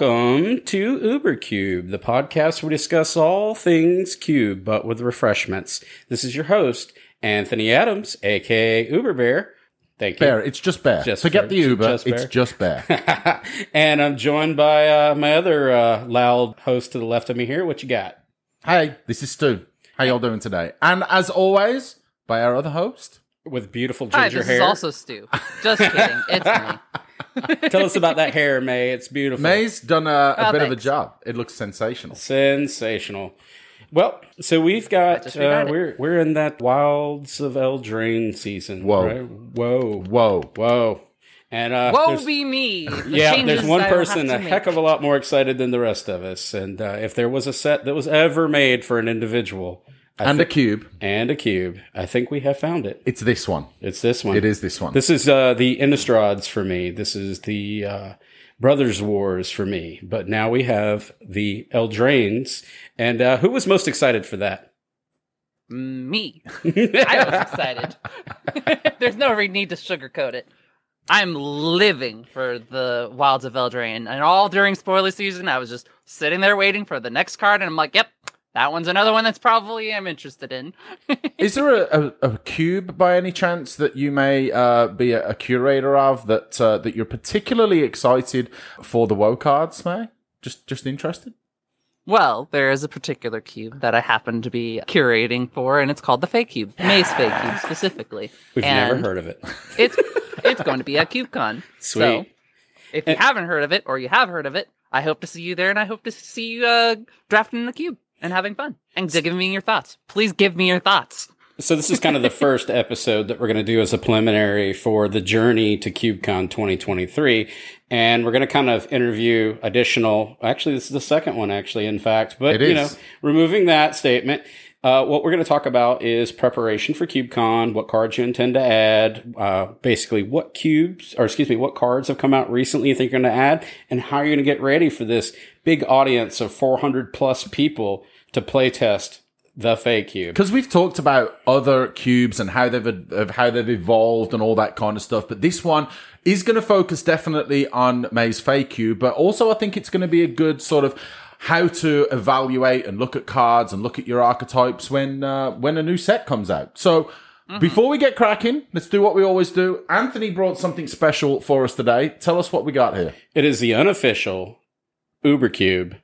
Welcome to Uber Cube, the podcast where we discuss all things cube, but with refreshments. This is your host, Anthony Adams, aka Uber Bear. Thank you. Bear, it's just bear. Just Forget Bear. the Uber, Just it's just bear. and I'm joined by uh, my other uh, loud host to the left of me here. What you got? hey, this is Stu. How y'all doing today? And as always, by our other host. With beautiful Hi, ginger this hair. is also Stu. Just kidding. It's me. Tell us about that hair, May. It's beautiful. May's done a, a Oh, bit of a job. It looks sensational. Sensational. Well, so we've got uh, we're we're in that wilds of Eldraine season. Whoa. right? Whoa, Whoa. whoa, and uh, Woe be me. Yeah, changes there's one person a to heck of a lot more excited than the rest of us. And uh, if there was a set that was ever made for an individual I And a cube. and a cube, I think we have found it. It's this one. It's this one. It is this one. This is uh, the Innistrads for me. This is the uh, Brothers Wars for me. But now we have the Eldraines. And uh, who was most excited for that? me. I was excited. There's no need to sugarcoat it. I'm living for the Wilds of Eldraine, and all during spoiler season, I was just sitting there waiting for the next card, and I'm like, "Yep, that one's another one that's probably I'm interested in." Is there a, a, a cube by any chance that you may uh, be a, a curator of that uh, that you're particularly excited for the woe cards, May? Just just interested? Well, there is a particular cube that I happen to be curating for, and it's called the Fae Cube, May's Fae Cube specifically. We've and never heard of it. It's it's going to be at CubeCon. So, Sweet. if you haven't heard of it, or you have heard of it, I hope to see you there, and I hope to see you uh, drafting the cube and having fun and giving me your thoughts. Please give me your thoughts. So this is kind of the first episode that we're going to do as a preliminary for the journey to CubeCon 2023. And we're going to kind of interview additional, actually, this is the second one, actually, in fact, but It you know, removing that statement, uh, what we're going to talk about is preparation for CubeCon, what cards you intend to add, uh, basically what cubes, or excuse me, what cards have come out recently you think you're going to add, and how are you're going to get ready for this big audience of 400 plus people to play test the Fae cube. because we've talked about other cubes and how they've of how they've evolved and all that kind of stuff, but this one is going to focus definitely on May's Fae cube, but also I think it's going to be a good sort of how to evaluate and look at cards and look at your archetypes when uh, when a new set comes out. So. Before we get cracking, let's do what we always do. Anthony brought something special for us today. Tell us what we got here. It is the unofficial UberCube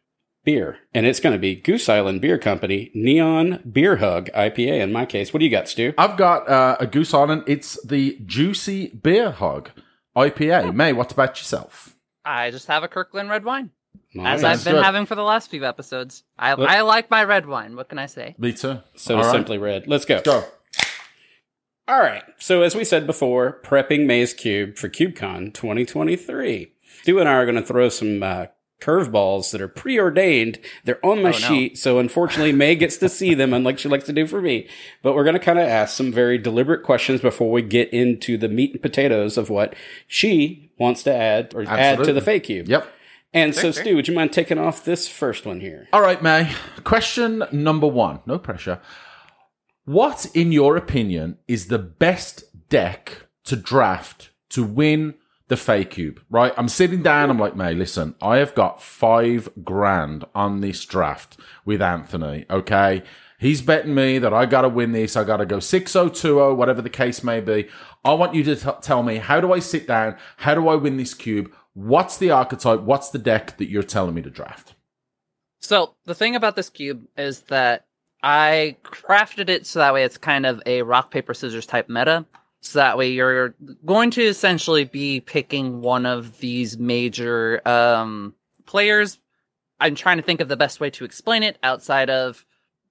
beer, and it's going to be Goose Island Beer Company Neon Beer Hug IPA. In my case, what do you got, Stu? I've got uh, a Goose Island. It's the Juicy Beer Hug IPA. May, what about yourself? I just have a Kirkland red wine, Nice. as I've been having for the last few episodes. I, Look- I like my red wine. What can I say? Me too. so All right. simply red. Let's go. Go. All right. So as we said before, prepping May's Cube for CubeCon 2023. Stu and I are going to throw some uh, curveballs that are preordained. They're on my Oh, no. sheet, so unfortunately, May gets to see them, unlike she likes to do for me. But we're going to kind of ask some very deliberate questions before we get into the meat and potatoes of what she wants to add or add to the Fae cube. Yep. And so. Stu, would you mind taking off this first one here? All right, May. Question number one. No pressure. What, in your opinion, is the best deck to draft to win the Fae cube? Right? I'm sitting down. I'm like, May, listen, I have got five grand on this draft with Anthony. Okay. He's betting me that I got to win this. I got to go 6 0 2 0, whatever the case may be. I want you to t- tell me how do I sit down? How do I win this cube? What's the archetype? What's the deck that you're telling me to draft? So the thing about this cube is that I crafted it so that way it's kind of a rock paper scissors type meta. So that way you're going to essentially be picking one of these major um, players. I'm trying to think of the best way to explain it outside of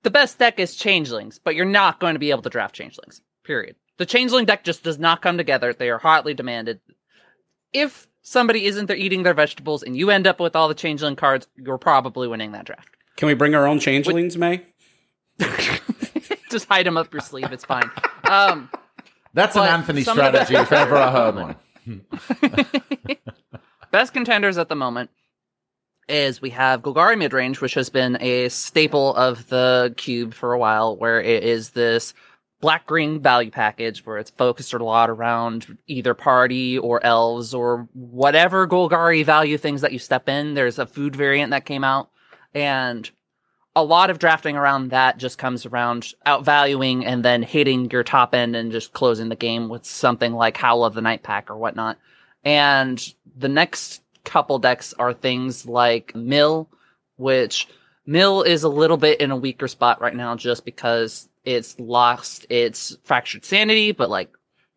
the best deck is changelings, but you're not going to be able to draft changelings. Period. The changeling deck just does not come together. They are hotly demanded. If somebody isn't there eating their vegetables and you end up with all the changeling cards, you're probably winning that draft. Can we bring our own changelings, May? Just hide them up your sleeve. It's fine. Um, That's an Anthony some of the- strategy if ever I heard one. best contenders at the moment is we have Golgari midrange, which has been a staple of the cube for a while, where it is this black green value package where it's focused a lot around either party or elves or whatever Golgari value things that you step in. There's a food variant that came out and a lot of drafting around that just comes around outvaluing and then hitting your top end and just closing the game with something like Howl of the Night Pack or whatnot. And the next couple decks are things like Mill, which Mill is a little bit in a weaker spot right now just because it's lost its fractured sanity, but like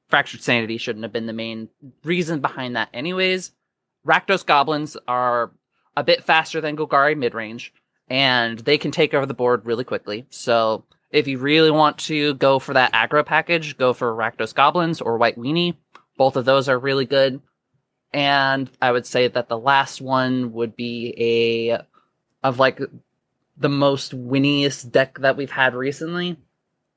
fractured sanity shouldn't have been the main reason behind that anyways. Rakdos goblins are a bit faster than Golgari mid range and they can take over the board really quickly. So if you really want to go for that aggro package, go for Rakdos Goblins or White Weenie. Both of those are really good. And I would say that the last one would be a of like the most winniest deck that we've had recently.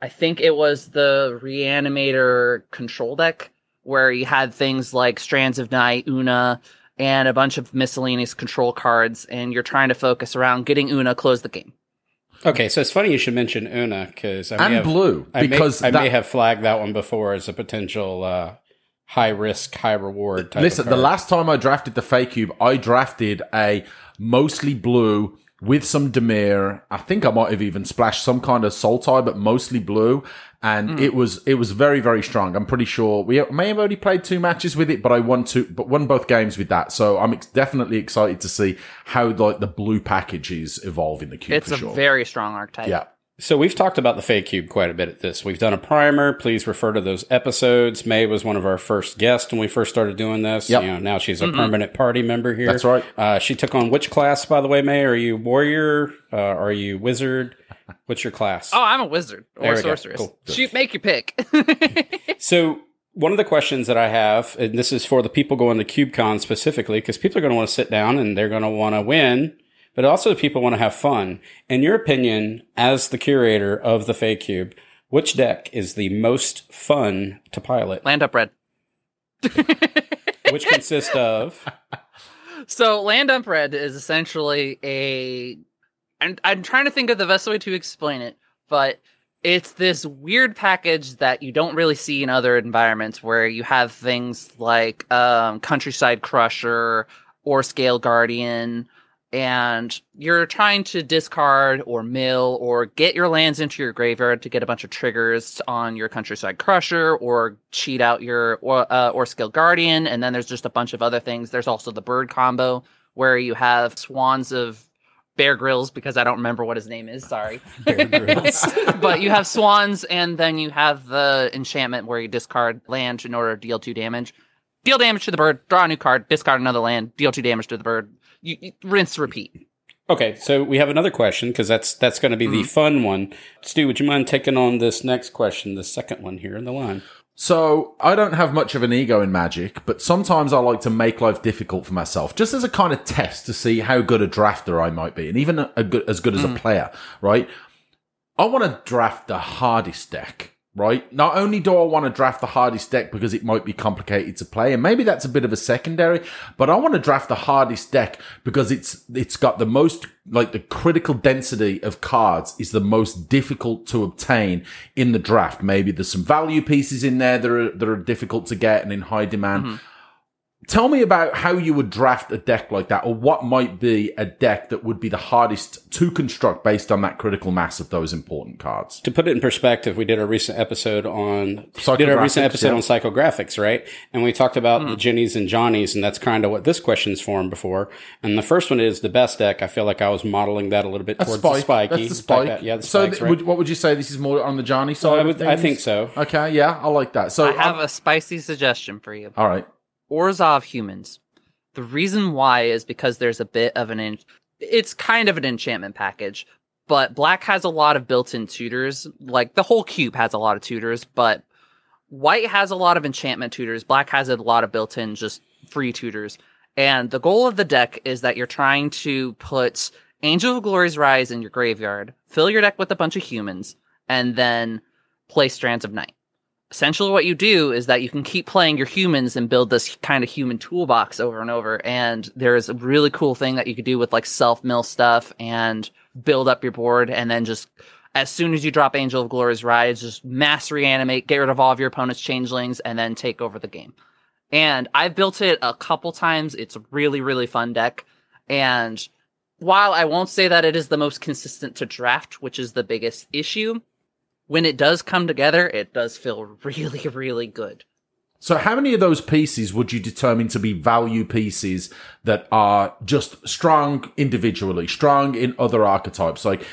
I think it was the Reanimator control deck where you had things like Strands of Night, Una, and a bunch of miscellaneous control cards, and you're trying to focus around getting Una close the game. Okay, so it's funny you should mention Una because I may And have, blue, I may- because I may, have flagged that one before as a potential uh, high risk, high reward type. Listen, of the last time I drafted the Fae cube, I drafted a mostly blue with some Dimir. I think I might have even splashed some kind of Sultai, but mostly blue. And hmm. it was it was very very strong. I'm pretty sure we may have only played two matches with it, but I won two, but won both games with that. So I'm ex- definitely excited to see how like the blue package is evolving the cube. It's a sure. very strong archetype. yeah. So we've talked about the Fae cube quite a bit at this. We've done a primer. Please refer to those episodes. May was one of our first guests when we first started doing this. Yep. You know, now she's a permanent party member here. That's right. Uh, she took on which class, by the way, May? Are you warrior? Uh, are you wizard? What's your class? Oh, I'm a wizard or we sorceress. Cool. Shoot, make your pick. So one of the questions that I have, and this is for the people going to CubeCon specifically, because people are going to want to sit down and they're going to want to win, but also people want to have fun. In your opinion, as the curator of the Fae Cube, which deck is the most fun to pilot? Land up red. Which consists of So land up red is essentially a and I'm trying to think of the best way to explain it, but it's this weird package that you don't really see in other environments where you have things like um, countryside crusher or scale guardian and you're trying to discard or mill or get your lands into your graveyard to get a bunch of triggers on your countryside crusher or cheat out your or, uh, or scale guardian. And then there's just a bunch of other things. There's also the bird combo where you have swans of bear grills because i don't remember what his name is sorry. But you have swans and then you have the enchantment where you discard land in order to deal two damage. Deal damage to the bird draw a new card discard another land deal two damage to the bird you, you rinse repeat Okay, so we have another question because that's that's going to be the mm-hmm. fun one. Stu, would you mind taking on this next question, the second one here in the line? So I don't have much of an ego in magic, but sometimes I like to make life difficult for myself, just as a kind of test to see how good a drafter I might be, and even a, a good, as good as a mm. player, right? I want to draft the hardest deck, right? Not only do I want to draft the hardest deck because it might be complicated to play, and maybe that's a bit of a secondary, but I want to draft the hardest deck because it's it's got the most like the critical density of cards is the most difficult to obtain in the draft. Maybe there's some value pieces in there that are that are difficult to get and in high demand. Mm-hmm. Tell me about how you would draft a deck like that, or what might be a deck that would be the hardest to construct based on that critical mass of those important cards. to put it in perspective, we did a recent episode on did a Psychographics, recent episode yeah. on psychographics, right? And we talked about the hmm. Jennies and Johnnies, and that's kind of what this question's formed before. And the first one is the best deck. I feel like I was modeling that a little bit towards the spiky. That's the type spike. Uh, that- Yeah, the so, spikes, th- right? would, what would you say? This is more on the Johnny side. I, of would, I think so. Okay, yeah, I like that. So, i have I'm- a spicy suggestion for you all right. Orzhov humans. The reason why is because there's a bit of an it's kind of an enchantment package, but black has a lot of built-in tutors. Like the whole cube has a lot of tutors, but white has a lot of enchantment tutors. Black has a lot of built-in just free tutors. And the goal of the deck is that you're trying to put Angel of Glory's Rise in your graveyard, fill your deck with a bunch of humans, and then play Strands of Night essentially what you do is that you can keep playing your humans and build this kind of human toolbox over and over and there's a really cool thing that you could do with like self mill stuff and build up your board and then just as soon as you drop Angel of Glory's Rise, just mass reanimate, get rid of all of your opponent's changelings, and then take over the game. And I've built it a couple times. It's a really, really fun deck. And while I won't say that it is the most consistent to draft, which is the biggest issue, when it does come together, it does feel really, really good. So, how many of those pieces would you determine to be value pieces that are just strong individually, strong in other archetypes? Like,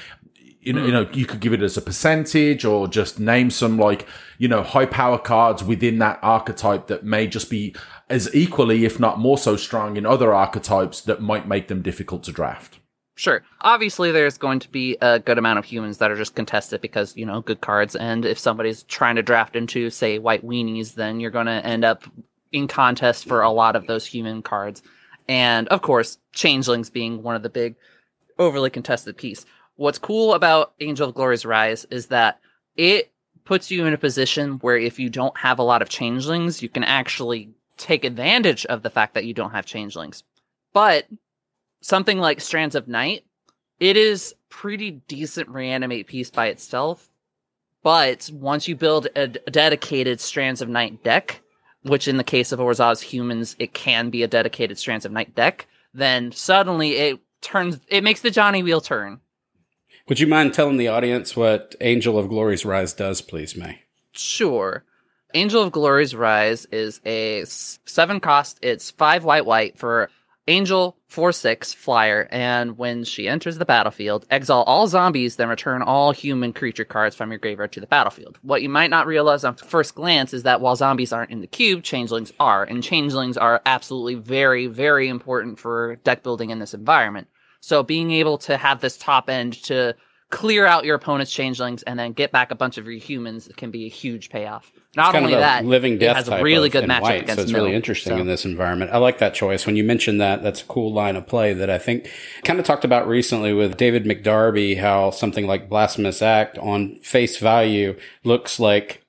you know, you know, you could give it as a percentage or just name some like, you know, high power cards within that archetype that may just be as equally, if not more so strong in other archetypes that might make them difficult to draft. Sure. Obviously, there's going to be a good amount of humans that are just contested because, you know, good cards. And if somebody's trying to draft into, say, white weenies, then you're going to end up in contest for a lot of those human cards. And of course, changelings being one of the big overly contested piece. What's cool about Angel of Glory's Rise is that it puts you in a position where if you don't have a lot of changelings, you can actually take advantage of the fact that you don't have changelings. But something like Strands of Night, it is pretty decent reanimate piece by itself. But once you build a, a dedicated Strands of Night deck, which in the case of Orzhov's humans, it can be a dedicated Strands of Night deck, then suddenly it turns, it makes the Johnny wheel turn. Would you mind telling the audience what Angel of Glory's Rise does, please, May? Sure. Angel of Glory's Rise is a seven cost. It's five white white for Angel 4 6 flyer, and when she enters the battlefield, exile all zombies, then return all human creature cards from your graveyard to the battlefield. What you might not realize on first glance is that while zombies aren't in the cube, changelings are, and changelings are absolutely very, very important for deck building in this environment. So being able to have this top end to clear out your opponent's changelings and then get back a bunch of your humans can be a huge payoff. Not only that, living death it has a really good matchup white, against so it's mill, really interesting so. in this environment. I like that choice. When you mentioned that, that's a cool line of play that I think kind of talked about recently with David McDarby, how something like Blasphemous Act on face value looks like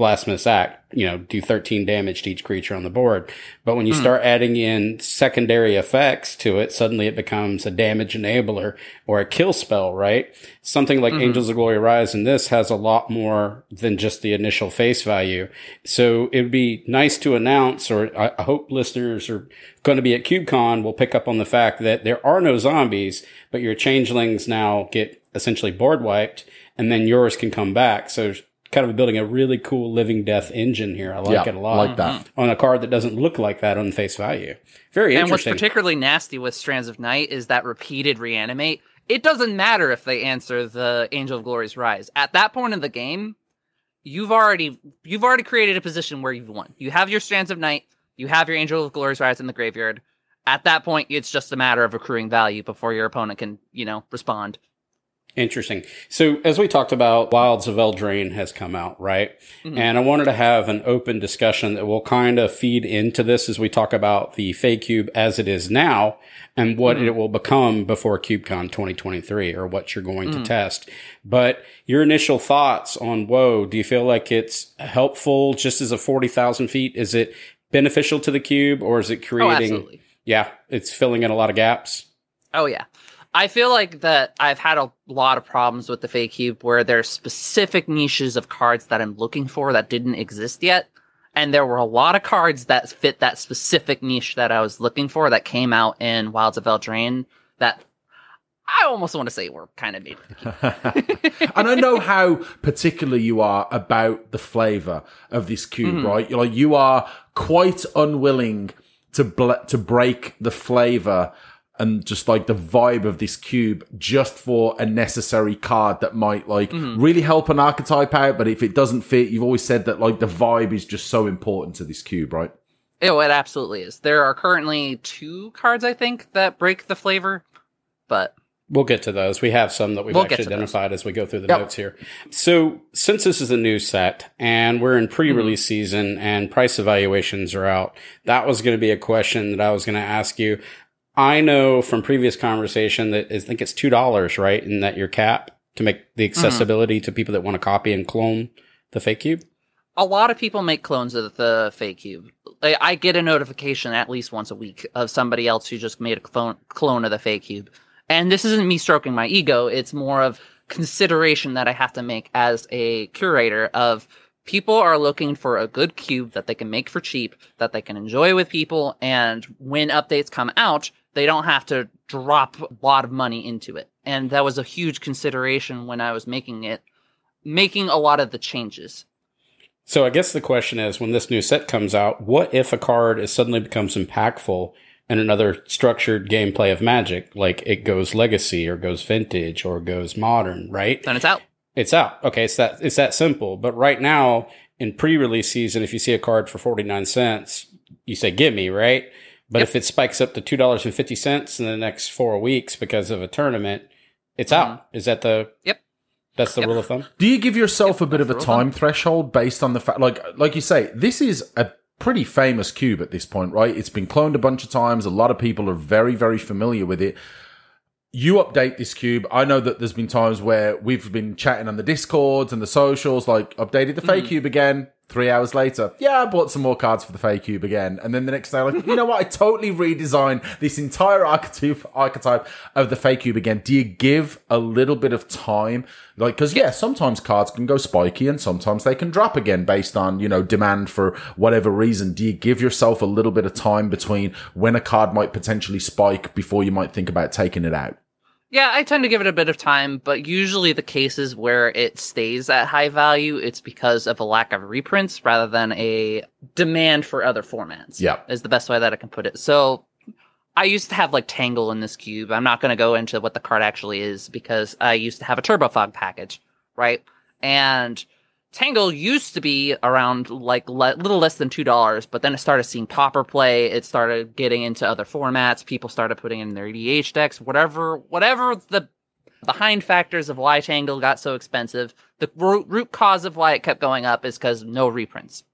Blasphemous Act, you know, do 13 damage to each creature on the board. But when you Hmm. start adding in secondary effects to it, suddenly it becomes a damage enabler or a kill spell, right? Something like Mhm. Angels of Glory Rise in this has a lot more than just the initial face value. So it would be nice to announce, or I I hope listeners are going to be at CubeCon will pick up on the fact that there are no zombies, but your changelings now get essentially board wiped and then yours can come back. So kind of building a really cool living death engine here. I like yeah, it a lot. like that. Mm-hmm. On a card that doesn't look like that on face value. Very interesting. And what's particularly nasty with Strands of Night is that repeated reanimate. It doesn't matter if they answer the Angel of Glory's Rise. At that point in the game, you've already you've already created a position where you've won. You have your Strands of Night, you have your Angel of Glory's Rise in the graveyard. At that point, it's just a matter of accruing value before your opponent can, you know, respond. Interesting. So as we talked about, Wilds of Eldraine has come out, right? Mhm. And I wanted to have an open discussion that will kind of feed into this as we talk about the Fae Cube as it is now and what Mhm. it will become before CubeCon 2023 or what you're going to Mhm. test. But your initial thoughts on WOE, do you feel like it's helpful just as a 40,000 feet? Is it beneficial to the cube or is it Oh, creating? absolutely. yeah, it's filling in a lot of gaps. Oh yeah. I feel like that I've had a lot of problems with the Fae Cube where there's specific niches of cards that I'm looking for that didn't exist yet. And there were a lot of cards that fit that specific niche that I was looking for that came out in Wilds of Eldraine that I almost want to say were kind of made for the cube. and I know how particular you are about the flavor of this cube, Mhm. right? You're like you are quite unwilling to ble- to break the flavor and just like the vibe of this cube just for a necessary card that might like Mhm. really help an archetype out but if it doesn't fit you've always said that like the vibe is just so important to this cube right Oh, it absolutely is. There are currently two cards, I think, that break the flavor, but We'll get to those. We have some that we've We'll actually to those. identified as we go through the Yep. notes here. So, since this is a new set and we're in pre-release Mm-hmm. season and price evaluations are out, that was going to be a question that I was going to ask you. I know from previous conversation that I think it's two dollars, right, and that your cap to make the Mm-hmm. accessibility to people that want to copy and clone the Fae cube. a lot of people make clones of the Fae cube. I, I get a notification at least once a week of somebody else who just made a clone, clone of the Fae cube. And this isn't me stroking my ego. It's more of consideration that I have to make as a curator of people are looking for a good cube that they can make for cheap, that they can enjoy with people, and when updates come out, they don't have to drop a lot of money into it. And that was a huge consideration when I was making it, making a lot of the changes. So I guess the question is when this new set comes out, what if a card is suddenly becomes impactful in another structured gameplay of Magic, like it goes legacy or goes vintage or goes modern, right? Then it's out. It's out. Okay, it's that it's that simple. But right now, in pre-release season, if you see a card for forty nine cents, you say "Give me," right? But Yep. if it spikes up to two dollars and fifty cents in the next four weeks because of a tournament, it's Mhm. out. Is that the? Yep. That's the Yep. rule of thumb. Do you give yourself a bit of a that's time threshold based on the fact, like, like you say, this is a pretty famous cube at this point, right? It's been cloned a bunch of times. A lot of people are very, very familiar with it. You update this cube. I know that there's been times where we've been chatting on the discords and the socials, like updated the Fae cube again. Three hours later, yeah, I bought some more cards for the Fae cube again. And then the next day, like, you know what? I totally redesigned this entire archetype archetype of the Fae cube again. Do you give a little bit of time? Like, cause yeah, sometimes cards can go spiky and sometimes they can drop again based on, you know, demand for whatever reason. Do you give yourself a little bit of time between when a card might potentially spike before you might think about taking it out? Yeah, I tend to give it a bit of time, but usually the cases where it stays at high value, it's because of a lack of reprints rather than a demand for other formats. Yeah. Is the best way that I can put it. So I used to have like Tangle in this cube. I'm not going to go into what the card actually is because I used to have a Turbo Fog package, right? And Tangle used to be around like le- little less than two dollars, but then it started seeing Pauper play. It started getting into other formats. People started putting in their EDH decks. Whatever, whatever the behind factors of why Tangle got so expensive. The root, root cause of why it kept going up is because no reprints.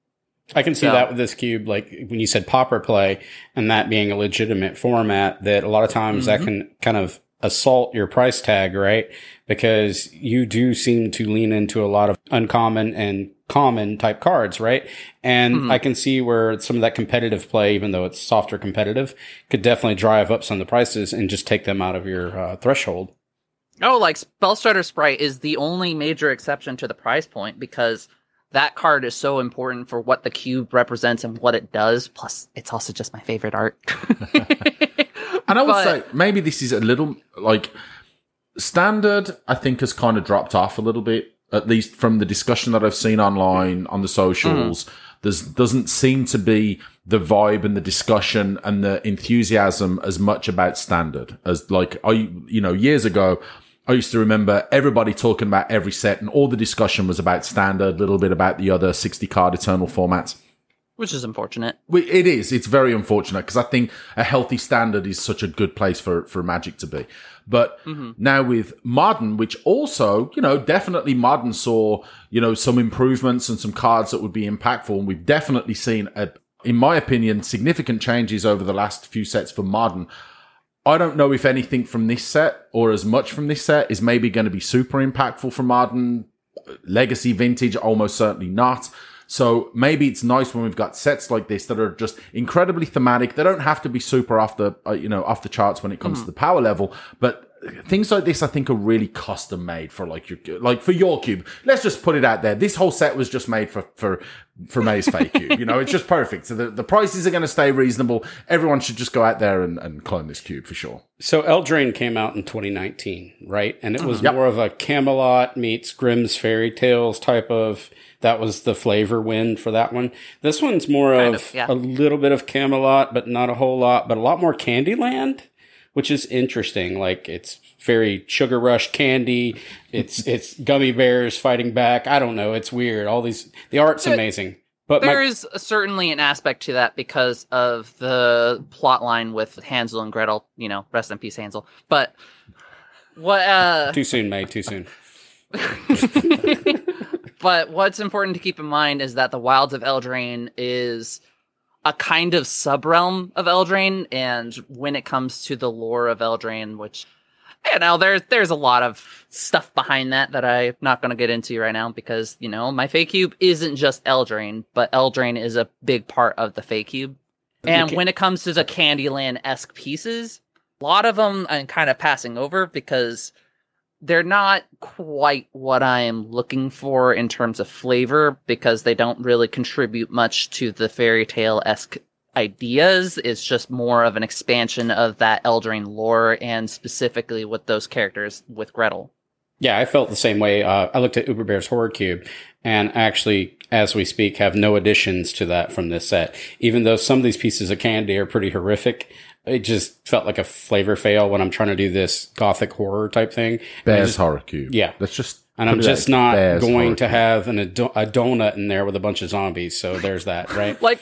I can see So- that with this cube, like when you said Pauper play and that being a legitimate format, that a lot of times that mm-hmm. can kind of assault your price tag, right? Because you do seem to lean into a lot of uncommon and common type cards, right? And I can see where some of that competitive play, even though it's softer competitive, could definitely drive up some of the prices and just take them out of your uh, threshold. Oh, like Spellstutter Sprite is the only major exception to the price point because that card is so important for what the cube represents and what it does. Plus, it's also just my favorite art. And I would But- say maybe this is a little like standard. I think has kind of dropped off a little bit, at least from the discussion that I've seen online on the socials. Mm-hmm. There's doesn't seem to be the vibe and the discussion and the enthusiasm as much about standard as like I you know years ago. I used to remember everybody talking about every set, and all the discussion was about standard, a little bit about the other 60 card eternal formats. Which is unfortunate. It is. It's very unfortunate because I think a healthy standard is such a good place for, for Magic to be. But mm-hmm. now with modern, which also, you know, definitely modern saw, you know, some improvements and some cards that would be impactful. And we've definitely seen, a, in my opinion, significant changes over the last few sets for modern. I don't know if anything from this set or as much from this set is maybe going to be super impactful for modern legacy vintage almost certainly not so maybe it's nice when we've got sets like this that are just incredibly thematic they don't have to be super off the uh, you know off the charts when it comes to the power level but things like this i think are really custom made for like your like for your cube let's just put it out there this whole set was just made for for for may's Fae cube you know it's just perfect so the, the prices are going to stay reasonable everyone should just go out there and, and clone this cube for sure So Eldraine came out in 2019, right? And it was Yep. more of a Camelot meets Grimm's fairy tales type of. That was the flavor win for that one. This one's more Kind of, of, yeah. a little bit of Camelot, but not a whole lot, but a lot more Candyland, which is interesting. Like it's very sugar rush candy. It's it's gummy bears fighting back. I don't know. It's weird. All these the art's amazing. But There my, is certainly an aspect to that because of the plot line with Hansel and Gretel. You know, rest in peace, Hansel. But what? uh too soon, May. Too soon. But what's important to keep in mind is that the Wilds of Eldraine is a kind of subrealm of Eldraine, and when it comes to the lore of Eldraine, which you know, there's there's a lot of stuff behind that that I'm not going to get into right now because you know my Fae Cube isn't just Eldraine, but Eldraine is a big part of the Fae Cube. And Okay. when it comes to the Candyland esque pieces, a lot of them I'm kind of passing over because they're not quite what I am looking for in terms of flavor because they don't really contribute much to the fairy tale esque ideas. It's just more of an expansion of that Eldraine lore and specifically with those characters with Gretel. Yeah, I felt the same way. Uh, I looked at Uber Bear's Horror Cube and actually, as we speak, have no additions to that from this set. Even though some of these pieces of candy are pretty horrific, it just felt like a flavor fail when I'm trying to do this gothic horror type thing. Bears just, horror cube. Yeah. Let's just. And I'm just not Bears going to cube. have an, a, a donut in there with a bunch of zombies. So there's that, right? Like,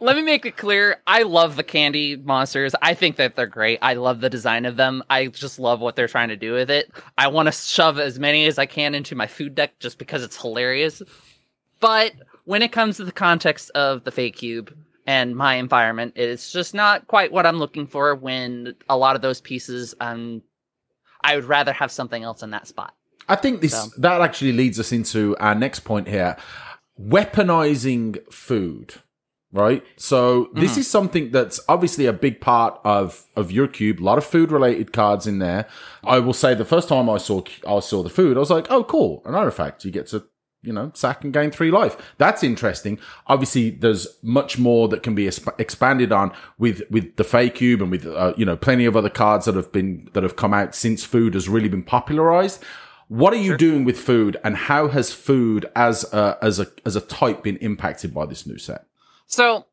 let me make it clear. I love the candy monsters. I think that they're great. I love the design of them. I just love what they're trying to do with it. I want to shove as many as I can into my food deck just because it's hilarious. But when it comes to the context of the Fae cube and my environment, it's just not quite what I'm looking for when a lot of those pieces, um, I would rather have something else in that spot. I think this So- that actually leads us into our next point here: weaponizing food. Right, so this Mm-hmm. is something that's obviously a big part of of your cube. A lot of food related cards in there. I will say the first time I saw I saw the food, I was like, "Oh, cool! An artifact. You get to you know sack and gain three life. That's interesting." Obviously, there's much more that can be exp- expanded on with with the Fae cube and with uh, you know plenty of other cards that have been that have come out since food has really been popularized. What are you doing with food, and how has food as a, as a as a type been impacted by this new set? So,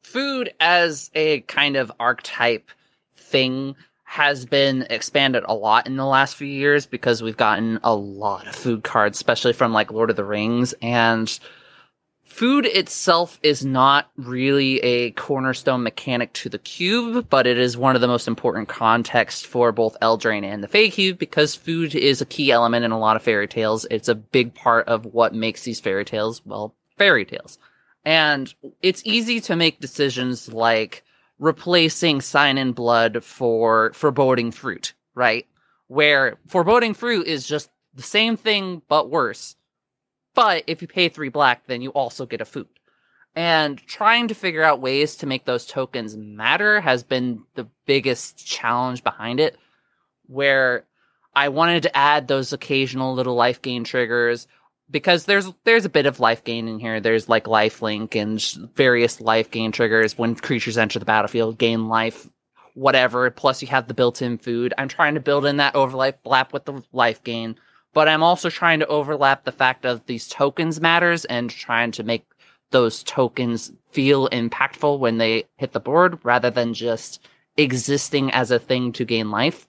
food as a kind of archetype thing has been expanded a lot in the last few years because we've gotten a lot of food cards, especially from like Lord of the Rings. And food itself is not really a cornerstone mechanic to the cube, but it is one of the most important contexts for both Eldraine and the Fae cube because food is a key element in a lot of fairy tales. It's a big part of what makes these fairy tales, well, fairy tales. And it's easy to make decisions like replacing sign in blood for foreboding fruit, right? Where foreboding fruit is just the same thing but worse. But if you pay three black, then you also get a food. And trying to figure out ways to make those tokens matter has been the biggest challenge behind it. Where I wanted to add those occasional little life gain triggers because there's there's a bit of life gain in here. There's like life link and various life gain triggers when creatures enter the battlefield, gain life, whatever. Plus you have the built-in food. I'm trying to build in that overlap with the life gain, but I'm also trying to overlap the fact of these tokens matters and trying to make those tokens feel impactful when they hit the board rather than just existing as a thing to gain life.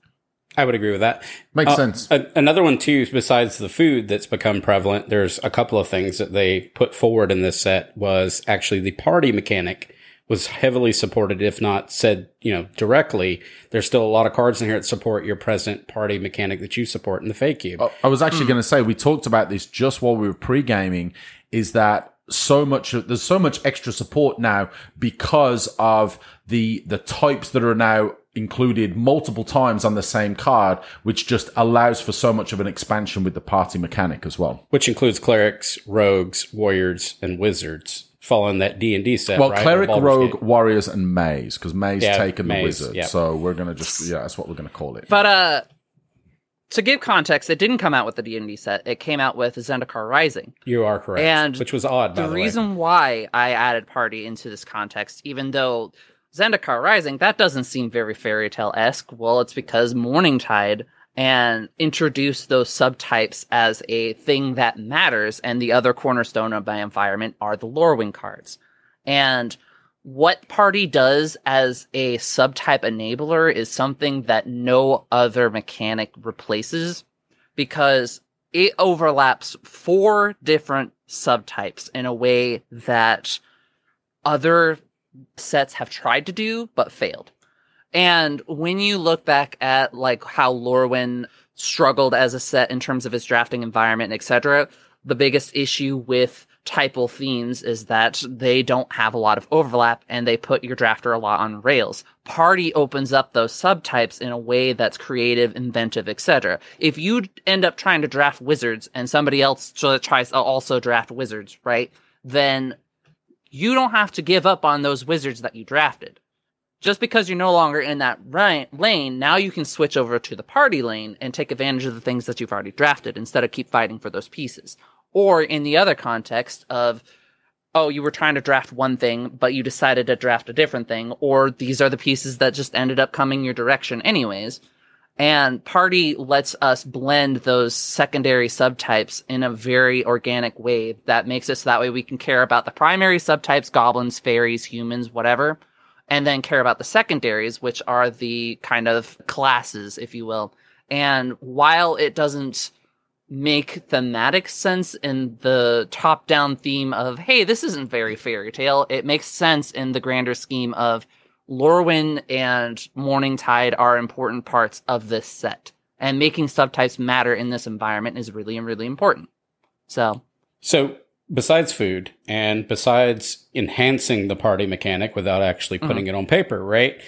I would agree with that. Makes Uh, sense. a- another one too, besides the food that's become prevalent, there's a couple of things that they put forward in this set was actually the party mechanic was heavily supported, if not said, you know, directly. There's still a lot of cards in here that support your present party mechanic that you support in the Fae cube. I was actually going to say we talked about this just while we were pre-gaming. Is that so much? There's so much extra support now because of the the types that are now included multiple times on the same card, which just allows for so much of an expansion with the party mechanic as well. which includes clerics, rogues, warriors, and wizards, following that D and D set. Well, right? Or cleric, rogue, Gate. warriors, and maze because May's Yeah, taken the wizard. yeah. So we're gonna just yeah, that's what we're gonna call it. But uh to give context, it didn't come out with the D&D set. It came out with Zendikar Rising. You are correct, And which was odd. By the the, way. reason why I added party into this context, even though Zendikar Rising, that doesn't seem very fairy tale esque. Well, it's because Morningtide and introduced those subtypes as a thing that matters, and the other cornerstone of my environment are the Lorwyn cards. And what party does as a subtype enabler is something that no other mechanic replaces because it overlaps four different subtypes in a way that other sets have tried to do but failed. And when you look back at like how Lorwyn struggled as a set in terms of its drafting environment, etc., the biggest issue with typal themes is that they don't have a lot of overlap and they put your drafter a lot on rails. Party opens up those subtypes in a way that's creative, inventive, etc. If you end up trying to draft wizards and somebody else tries to also draft wizards, right? Then you don't have to give up on those wizards that you drafted. just because you're no longer in that right lane, now you can switch over to the party lane and take advantage of the things that you've already drafted instead of keep fighting for those pieces. Or in the other context of, oh, you were trying to draft one thing, but you decided to draft a different thing, or these are the pieces that just ended up coming your direction anyways. And party lets us blend those secondary subtypes in a very organic way that makes it so that way we can care about the primary subtypes, goblins, fairies, humans, whatever, and then care about the secondaries, which are the kind of classes, if you will. And while it doesn't make thematic sense in the top down theme of, hey, this isn't very fairy tale, it makes sense in the grander scheme of Lorwyn and Morningtide are important parts of this set. And making subtypes matter in this environment is really, really important. So, So, besides food and besides enhancing the party mechanic without actually mm-hmm. putting it on paper, right?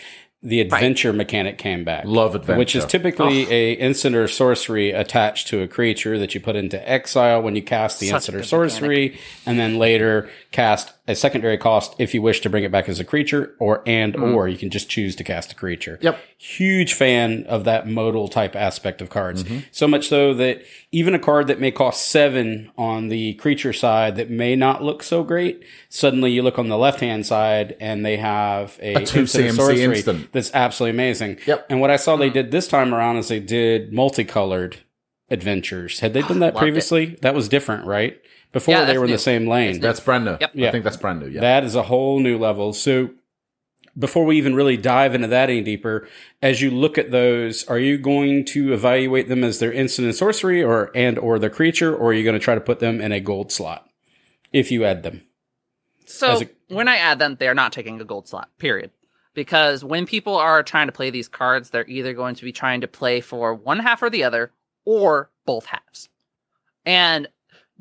The adventure mechanic came back. Love adventure. Which is typically a instant or sorcery attached to a creature that you put into exile when you cast the Such instant or good sorcery, and then later cast a secondary cost if you wish to bring it back as a creature, or and mm-hmm. or you can just choose to cast a creature. Yep. Huge fan of that modal type aspect of cards. Mm-hmm. So much so that even a card that may cost seven on the creature side that may not look so great, suddenly you look on the left hand side and they have a, A two instant CMC sorcery instant. that's absolutely amazing. Yep. And what I saw they mm. did this time around is they did multicolored adventures. Had they done ah, that Loved it. previously? That was different, right? Before Yeah, they that's were in new. the same lane. That's brand new. Yep. I think that's brand new. Yeah. That is a whole new level. So before we even really dive into that any deeper, as you look at those, are you going to evaluate them as their instant and sorcery or and or the creature, or are you going to try to put them in a gold slot if you add them? So a- when I add them, they're not taking a gold slot, period. Because when people are trying to play these cards, they're either going to be trying to play for one half or the other, or both halves. And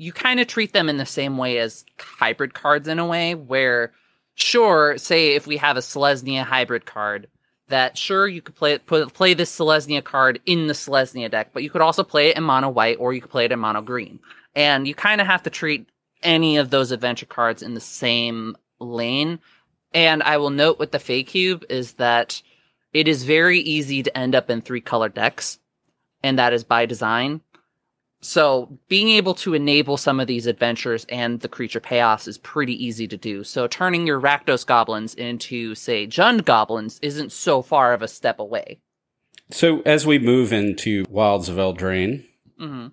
you kind of treat them in the same way as hybrid cards in a way, where sure, say if we have a Selesnya hybrid card, that sure you could play put, play this Selesnya card in the Selesnya deck, but you could also play it in mono white or you could play it in mono green. And you kind of have to treat any of those adventure cards in the same lane. And I will note with the Fae Cube is that it is very easy to end up in three color decks, and that is by design. So being able to enable some of these adventures and the creature payoffs is pretty easy to do. So turning your Rakdos goblins into, say, Jund goblins isn't so far of a step away. So as we move into Wilds of Eldraine, hmm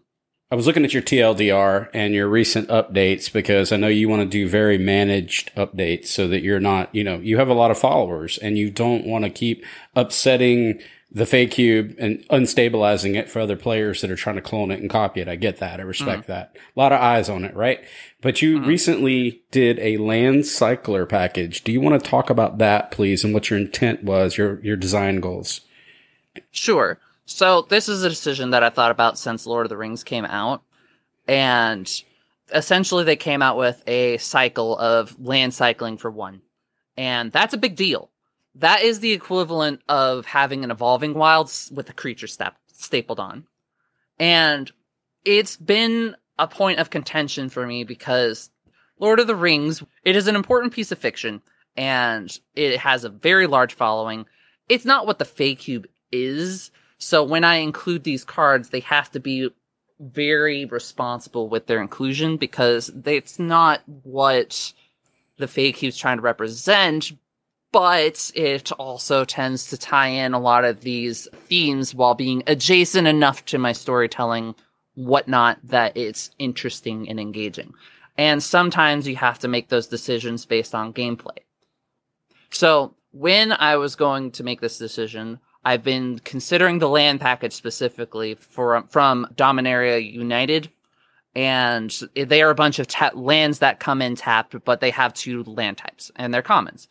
I was looking at your TLDR and your recent updates because I know you want to do very managed updates so that you're not, you know, you have a lot of followers and you don't want to keep upsetting the Fae cube and unstabilizing it for other players that are trying to clone it and copy it. I get that. I respect mm-hmm. that. A lot of eyes on it, right? But you mm-hmm. recently did a land cycler package. Do you want to talk about that, please, and what your intent was, your your design goals? Sure. So this is a decision that I thought about since Lord of the Rings came out. And essentially they came out with a cycle of land cycling for one. And that's a big deal. That is the equivalent of having an evolving wilds with a creature step stapled on. And it's been a point of contention for me because Lord of the Rings, it is an important piece of fiction and it has a very large following. It's not what the Fae Cube is. So when I include these cards, they have to be very responsible with their inclusion because it's not what the Fae Cube's trying to represent, but it also tends to tie in a lot of these themes while being adjacent enough to my storytelling whatnot that it's interesting and engaging. And sometimes you have to make those decisions based on gameplay. So when I was going to make this decision, I've been considering the land package specifically for from Dominaria United, and they are a bunch of ta- lands that come in tapped, but they have two land types and they're commons.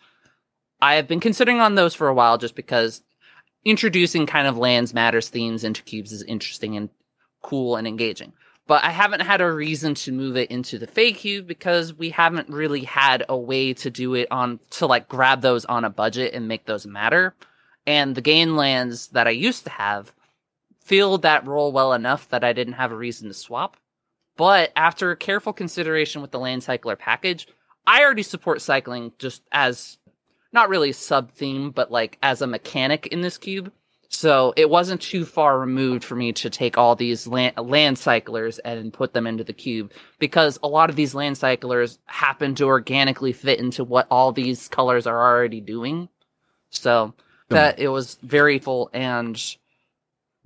I have been considering on those for a while just because introducing kind of lands matters themes into cubes is interesting and cool and engaging. But I haven't had a reason to move it into the Fae Cube because we haven't really had a way to do it on to like grab those on a budget and make those matter. And the gain lands that I used to have filled that role well enough that I didn't have a reason to swap. But after careful consideration with the land cycler package, I already support cycling just as not really sub theme, but like as a mechanic in this cube. So it wasn't too far removed for me to take all these land, land cyclers and put them into the cube because a lot of these land cyclers happen to organically fit into what all these colors are already doing. So that it was very full and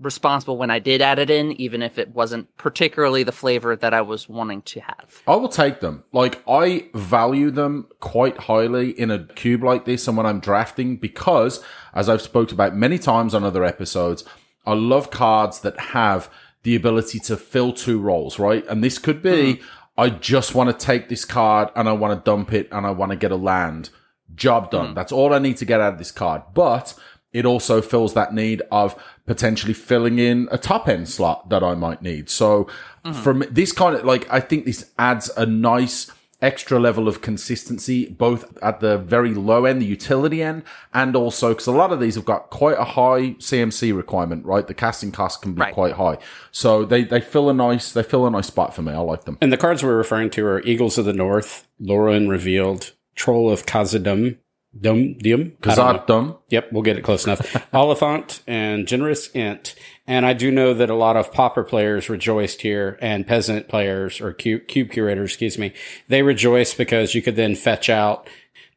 responsible when I did add it in, even if it wasn't particularly the flavor that I was wanting to have. I will take them. Like I value them quite highly in a cube like this and when I'm drafting because as I've spoke about many times on other episodes, I love cards that have the ability to fill two roles, right? And this could be mm-hmm. I just want to take this card and I want to dump it and I want to get a land. Job done. Mm-hmm. That's all I need to get out of this card. But it also fills that need of potentially filling in a top end slot that I might need. So mm-hmm. from this kind of like, I think this adds a nice extra level of consistency, both at the very low end, the utility end, and also because a lot of these have got quite a high CMC requirement, right? The casting cost can be Right. quite high. So they, they fill a nice, they fill a nice spot for me. I like them. And the cards we're referring to are Eagles of the North, Lórien Revealed, Troll of Khazad-dûm, Dum Dum. I Because. I've done. Yep, we'll get it close enough. Oliphant and Generous Ent. And I do know that a lot of Pauper players rejoiced here and Peasant players or Cube, Cube Curators, excuse me. They rejoiced because you could then fetch out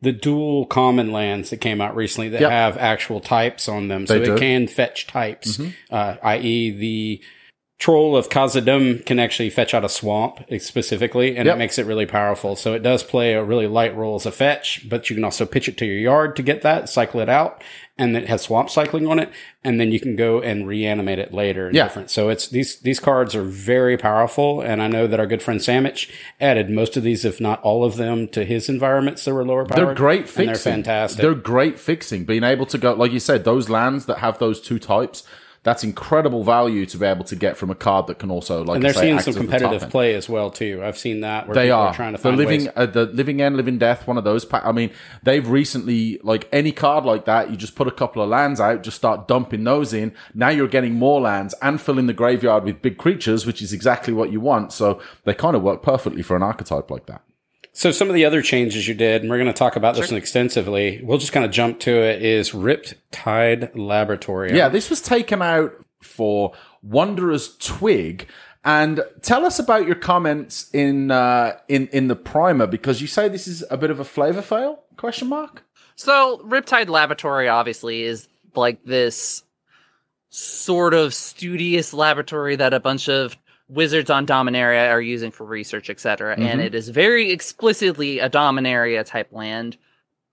the dual common lands that came out recently that Yep. have actual types on them. So They it do. Mm-hmm. can fetch types, uh, i.e. the Troll of Khazad-dûm can actually fetch out a swamp eh, specifically, and Yep. it makes it really powerful. So it does play a really light role as a fetch, but you can also pitch it to your yard to get that, cycle it out, and it has swamp cycling on it, and then you can go and reanimate it later. Yeah. different. So it's these these cards are very powerful, and I know that our good friend Sammich added most of these, if not all of them, to his environments that were lower powered. They're great fixing. And they're fantastic. They're great fixing. Being able to go, like you said, those lands that have those two types, that's incredible value to be able to get from a card that can also, like and they're say, seeing act some the competitive play as well too. I've seen that where They people are trying to the find living, ways. uh, the living end, living death. One of those. Pa- I mean, they've recently like any card like that. You just put a couple of lands out, just start dumping those in. Now you're getting more lands and filling the graveyard with big creatures, which is exactly what you want. So they kind of work perfectly for an archetype like that. So some of the other changes you did, and we're going to talk about this extensively. We'll just kind of jump to it. Is Ripped Tide Laboratory? Yeah, this was taken out for Wanderer's Twig. And tell us about your comments in uh, in in the primer because you say this is a bit of a flavor fail? Question mark. So, Riptide Laboratory obviously is like this sort of studious laboratory that a bunch of wizards on Dominaria are using for research, etc. And mm-hmm. it is very explicitly a Dominaria type land,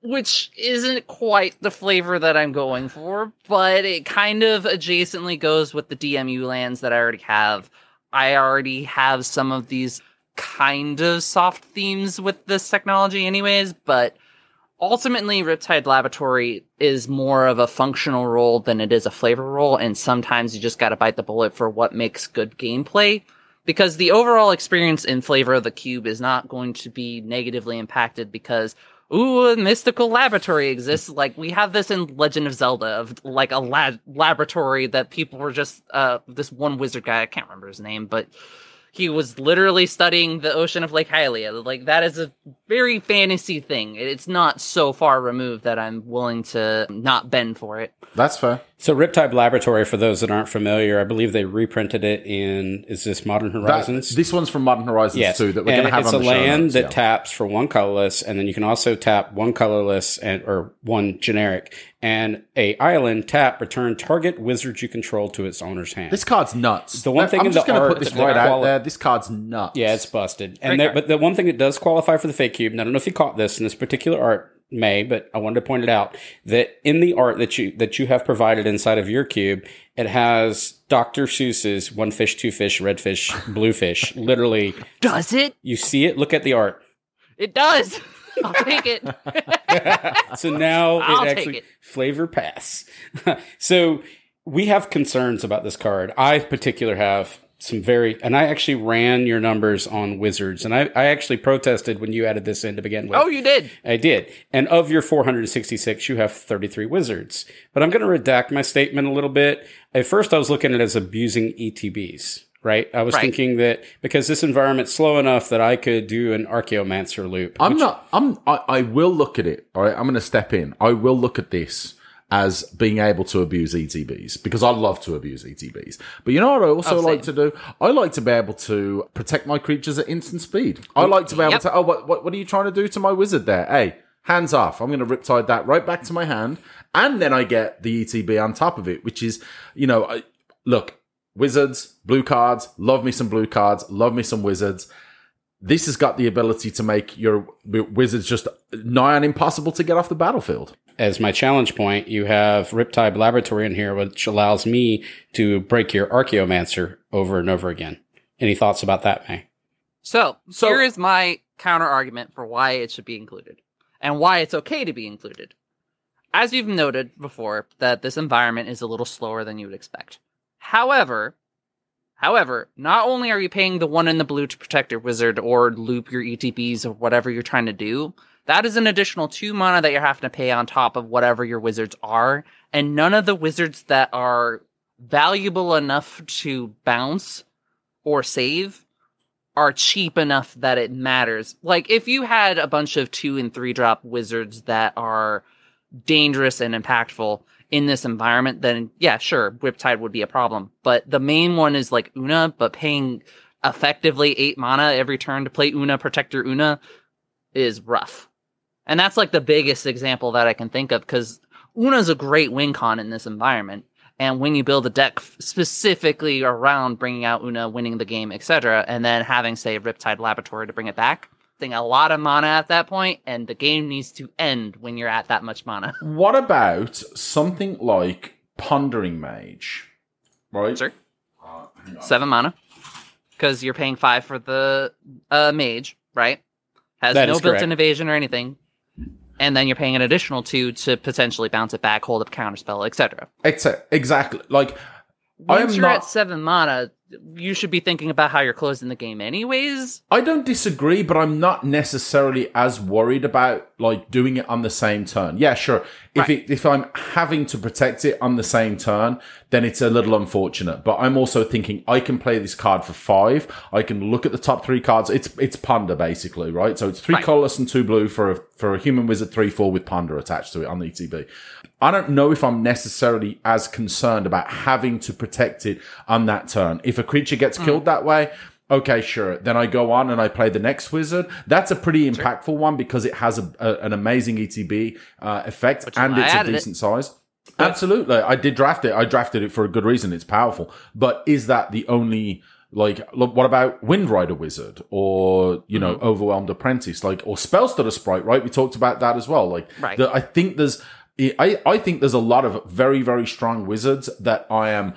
which isn't quite the flavor that I'm going for, but it kind of adjacently goes with the DMU lands that I already have. I already have some of these kind of soft themes with this technology, anyways, but ultimately Riptide Laboratory is more of a functional role than it is a flavor role, and sometimes you just gotta bite the bullet for what makes good gameplay. Because the overall experience in Flavor of the Cube is not going to be negatively impacted because ooh, a mystical laboratory exists. Like we have this in Legend of Zelda of like a lab laboratory that people were just uh this one wizard guy, I can't remember his name, but he was literally studying the ocean of Lake Hylia. Like that is a very fantasy thing. It's not so far removed that I'm willing to not bend for it. That's fair. So Riptide Laboratory, for those that aren't familiar, I believe they reprinted it in is this Modern That- Horizons? this one's from Modern Horizons yes, too that we're And going to have it's on a the show land notes, that yeah. taps for one colorless, and then you can also tap one colorless and or one generic, and a island tap return target wizard you control to its owner's hand. This card's nuts. The one thing I'm in just the gonna art put this that right out there. This card's nuts. Yeah, it's busted. And there, but the one thing that does qualify for the Fae cube, and I don't know if you caught this in this particular art, may, but I wanted to point it out that in the art that you that you have provided inside of your cube, it has Dr. Seuss's one fish, two fish, red fish, blue fish. Literally, Does it? you see it. Look at the art. It does. I'll take it. so now I'll it actually it. flavor pass. so we have concerns about this card. I in particular have some very, and I actually ran your numbers on wizards, and I, I actually protested when you added this in to begin with. oh, you did. I did. And of your 466, you have 33 wizards. But I'm going to redact my statement a little bit. At first, I was looking at it as abusing ETBs. Right? I was Right. thinking that because this environment's slow enough that I could do an Archaeomancer loop. I'm which- not. I'm. I, I will look at it. All right. I'm going to step in. I will look at this as being able to abuse ETBs because I love to abuse ETBs. But you know what I also Oh, like to do? I like to be able to protect my creatures at instant speed. I like to be able Yep. to. Oh, what, what? What are you trying to do to my wizard there? Hey, hands off! I'm going to riptide that right back to my hand, and then I get the ETB on top of it, which is, you know, I, look. Wizards, blue cards, love me some blue cards, love me some wizards this has got the ability to make your wizards just nigh on impossible to get off the battlefield. as my challenge point, you have Riptide Laboratory in here, which allows me to break your Archaeomancer over and over again. Any thoughts about that, May? So, So- here is my counter argument for why it should be included and why it's okay to be included. As you've noted before, that this environment is a little slower than you would expect. However, however, not only are you paying the one in the blue to protect your wizard or loop your ETBs or whatever you're trying to do, that is an additional two mana that you're having to pay on top of whatever your wizards are, and none of the wizards that are valuable enough to bounce or save are cheap enough that it matters. Like if you had a bunch of two and three drop wizards that are dangerous and impactful in this environment, then yeah, sure, Riptide would be a problem. But the main one is like Oona, but paying effectively eight mana every turn to play Oona, protect your Oona is rough. And that's like the biggest example that I can think of because Oona's a great win con in this environment. And when you build a deck specifically around bringing out Oona, winning the game, etc., and then having, say, Riptide Laboratory to bring it back, thing a lot of mana at that point, and the game needs to end when you're at that much mana. What about something like Pondering Mage? Right? Sure. Uh. Seven mana. Because you're paying five for the uh, mage, right? Has That no is built in correct. evasion or anything. And then you're paying an additional two to potentially bounce it back, hold up counterspell, etc. It's exactly like I'm you're not- at seven mana, you should be thinking about how you're closing the game anyways. I don't disagree, but I'm not necessarily as worried about like doing it on the same turn. Yeah, sure. If Right. it, if I'm having to protect it on the same turn, then it's a little unfortunate. But I'm also thinking I can play this card for five. I can look at the top three cards. It's it's ponder basically, right? So it's three Right. colorless and two blue for a for a human wizard three four with ponder attached to it on the ETB. I don't know if I'm necessarily as concerned about having to protect it on that turn. If a creature gets Hmm. killed that way, okay, sure. Then I go on and I play the next wizard. That's a pretty impactful one because it has a, a- an amazing ETB uh, effect is and it's a added it. decent size. Absolutely, I did draft it. I drafted it for a good reason. It's powerful, but is that the only? Like, look, what about Wind Rider Wizard or you know Mm-hmm. Overwhelmed Apprentice, like or Spellstutter Sprite? Right, we talked about that as well. Like, Right. the, I think there's, I I think there's a lot of very very strong wizards that I am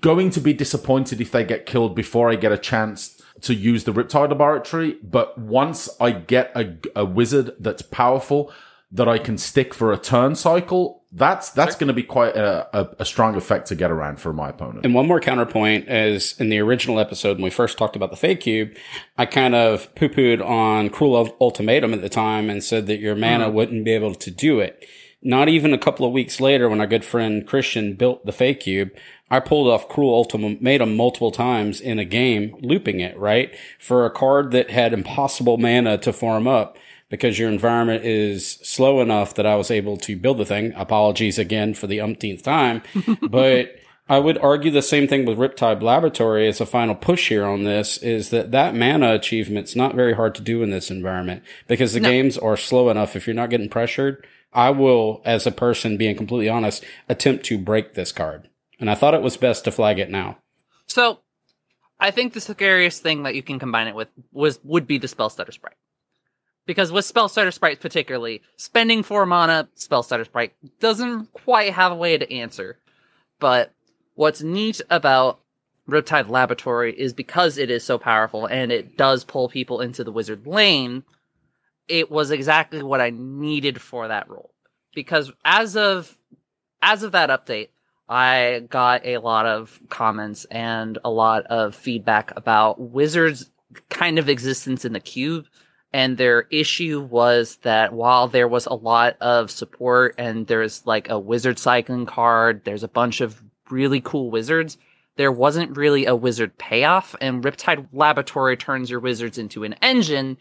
going to be disappointed if they get killed before I get a chance to use the Riptide Laboratory. But once I get a, a wizard that's powerful that I can stick for a turn cycle, that's that's going to be quite a, a, a strong effect to get around for my opponent. And one more counterpoint is in the original episode when we first talked about the Fae cube, I kind of poo pooed on Cruel Ultimatum at the time and said that your mana mm-hmm. wouldn't be able to do it. Not even a couple of weeks later, when our good friend Christian built the Fae cube, I pulled off Cruel Ultimatum multiple times in a game, looping it, right? For a card that had impossible mana to form up because your environment is slow enough that I was able to build the thing. Apologies again for the umpteenth time, but I would argue the same thing with Riptide Laboratory as a final push here on this is that that mana achievement's not very hard to do in this environment because the No. games are slow enough. If you're not getting pressured, I will, as a person being completely honest, attempt to break this card. And I thought it was best to flag it now. So, I think the scariest thing that you can combine it with was would be the Spellstutter Sprite. Because with Spellstutter Sprite particularly, spending four mana Spellstutter Sprite doesn't quite have a way to answer. But what's neat about Riptide Laboratory is because it is so powerful and it does pull people into the wizard lane, it was exactly what I needed for that role. Because as of as of that update, I got a lot of comments and a lot of feedback about Wizards' kind of existence in the cube. And their issue was that while there was a lot of support and there's like a wizard cycling card, there's a bunch of really cool wizards, there wasn't really a wizard payoff, and Riptide Laboratory turns your wizards into an engine.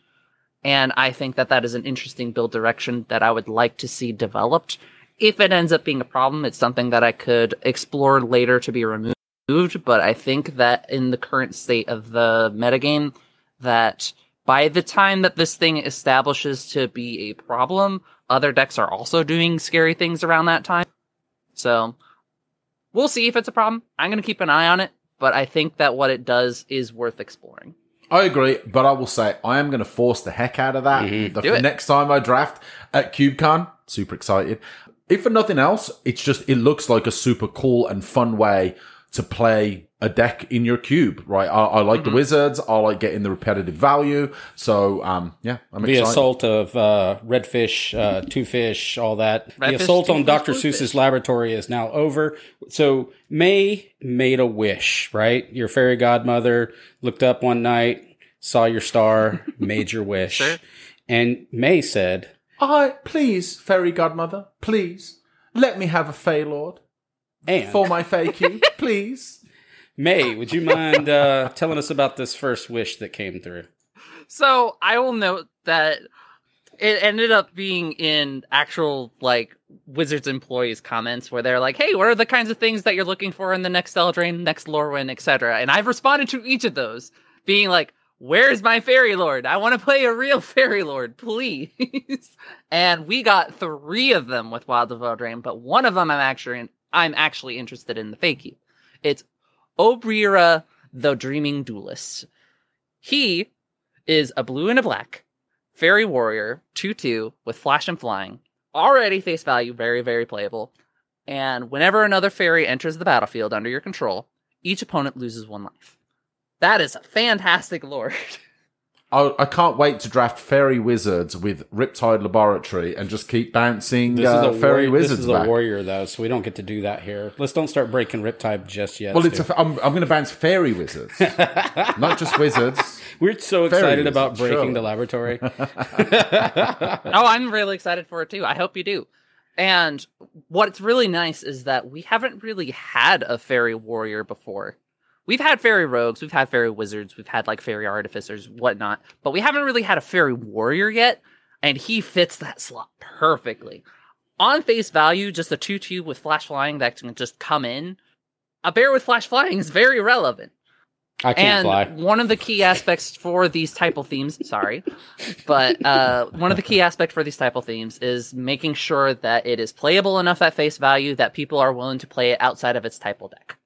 And I think that that is an interesting build direction that I would like to see developed. If it ends up being a problem, it's something that I could explore later to be removed. But I think that in the current state of the metagame, that by the time that this thing establishes to be a problem, other decks are also doing scary things around that time. So we'll see if it's a problem. I'm going to keep an eye on it, but I think that what it does is worth exploring. I agree, but I will say I am going to force the heck out of that mm-hmm. the Do it. next time I draft at CubeCon. Super excited. If for nothing else, it's just it looks like a super cool and fun way to play a deck in your cube, right? I, I like Mm-hmm. the wizards. I like getting the repetitive value. So, um, yeah, I'm The excited. assault of uh, redfish, uh, two fish, all that. Redfish, the assault on Dr. Seuss's fish. laboratory is now over. So May made a wish, right? Your fairy godmother looked up one night, saw your star, made your wish. Sure. And May said, I please, fairy godmother, please let me have a Fey Lord and for my Fey cube, please. May, would you mind uh, telling us about this first wish that came through? So I will note that it ended up being in actual like Wizards employees' comments where they're like, "Hey, what are the kinds of things that you're looking for in the next Eldraine, next Lorwyn, etc." And I've responded to each of those, being like, "Where's my Fairy Lord? I want to play a real Fairy Lord, please." and we got three of them with Wild of Eldraine, but one of them I'm actually I'm actually interested in the fake. It's Obyra, the Dreaming Duelist. He is a blue and a black fairy warrior, 2 2 with flash and flying. Already face value, very, very playable. And whenever another fairy enters the battlefield under your control, each opponent loses one life. That is a fantastic lord. I, I can't wait to draft fairy wizards with Riptide Laboratory and just keep bouncing This uh, is a fairy warrior, wizards This is a back. warrior, though, so we don't get to do that here. Let's don't start breaking Riptide just yet. Well, it's a, I'm, I'm going to bounce fairy wizards, not just wizards. We're so Fairy excited about breaking sure. the laboratory. oh, I'm really excited for it too. I hope you do. And what's really nice is that we haven't really had a fairy warrior before. We've had fairy rogues, we've had fairy wizards, we've had like fairy artificers, whatnot, but we haven't really had a fairy warrior yet, and he fits that slot perfectly. On face value, just a 2 2 with flash flying that can just come in. A bear with flash flying is very relevant. I can't and fly. one of the key aspects for these type of themes, sorry, but uh, one of the key aspects for these type of themes is making sure that it is playable enough at face value that people are willing to play it outside of its type of deck.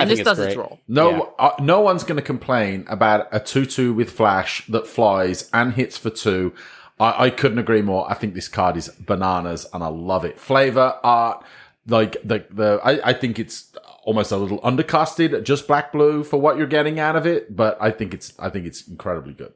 I And this it's does its role. No, Yeah. uh, no one's going to complain about a two-two with flash that flies and hits for two. I, I couldn't agree more. I think this card is bananas, and I love it. Flavor, art, like the the. I, I think it's almost a little undercosted, just black blue for what you're getting out of it. But I think it's I think it's incredibly good.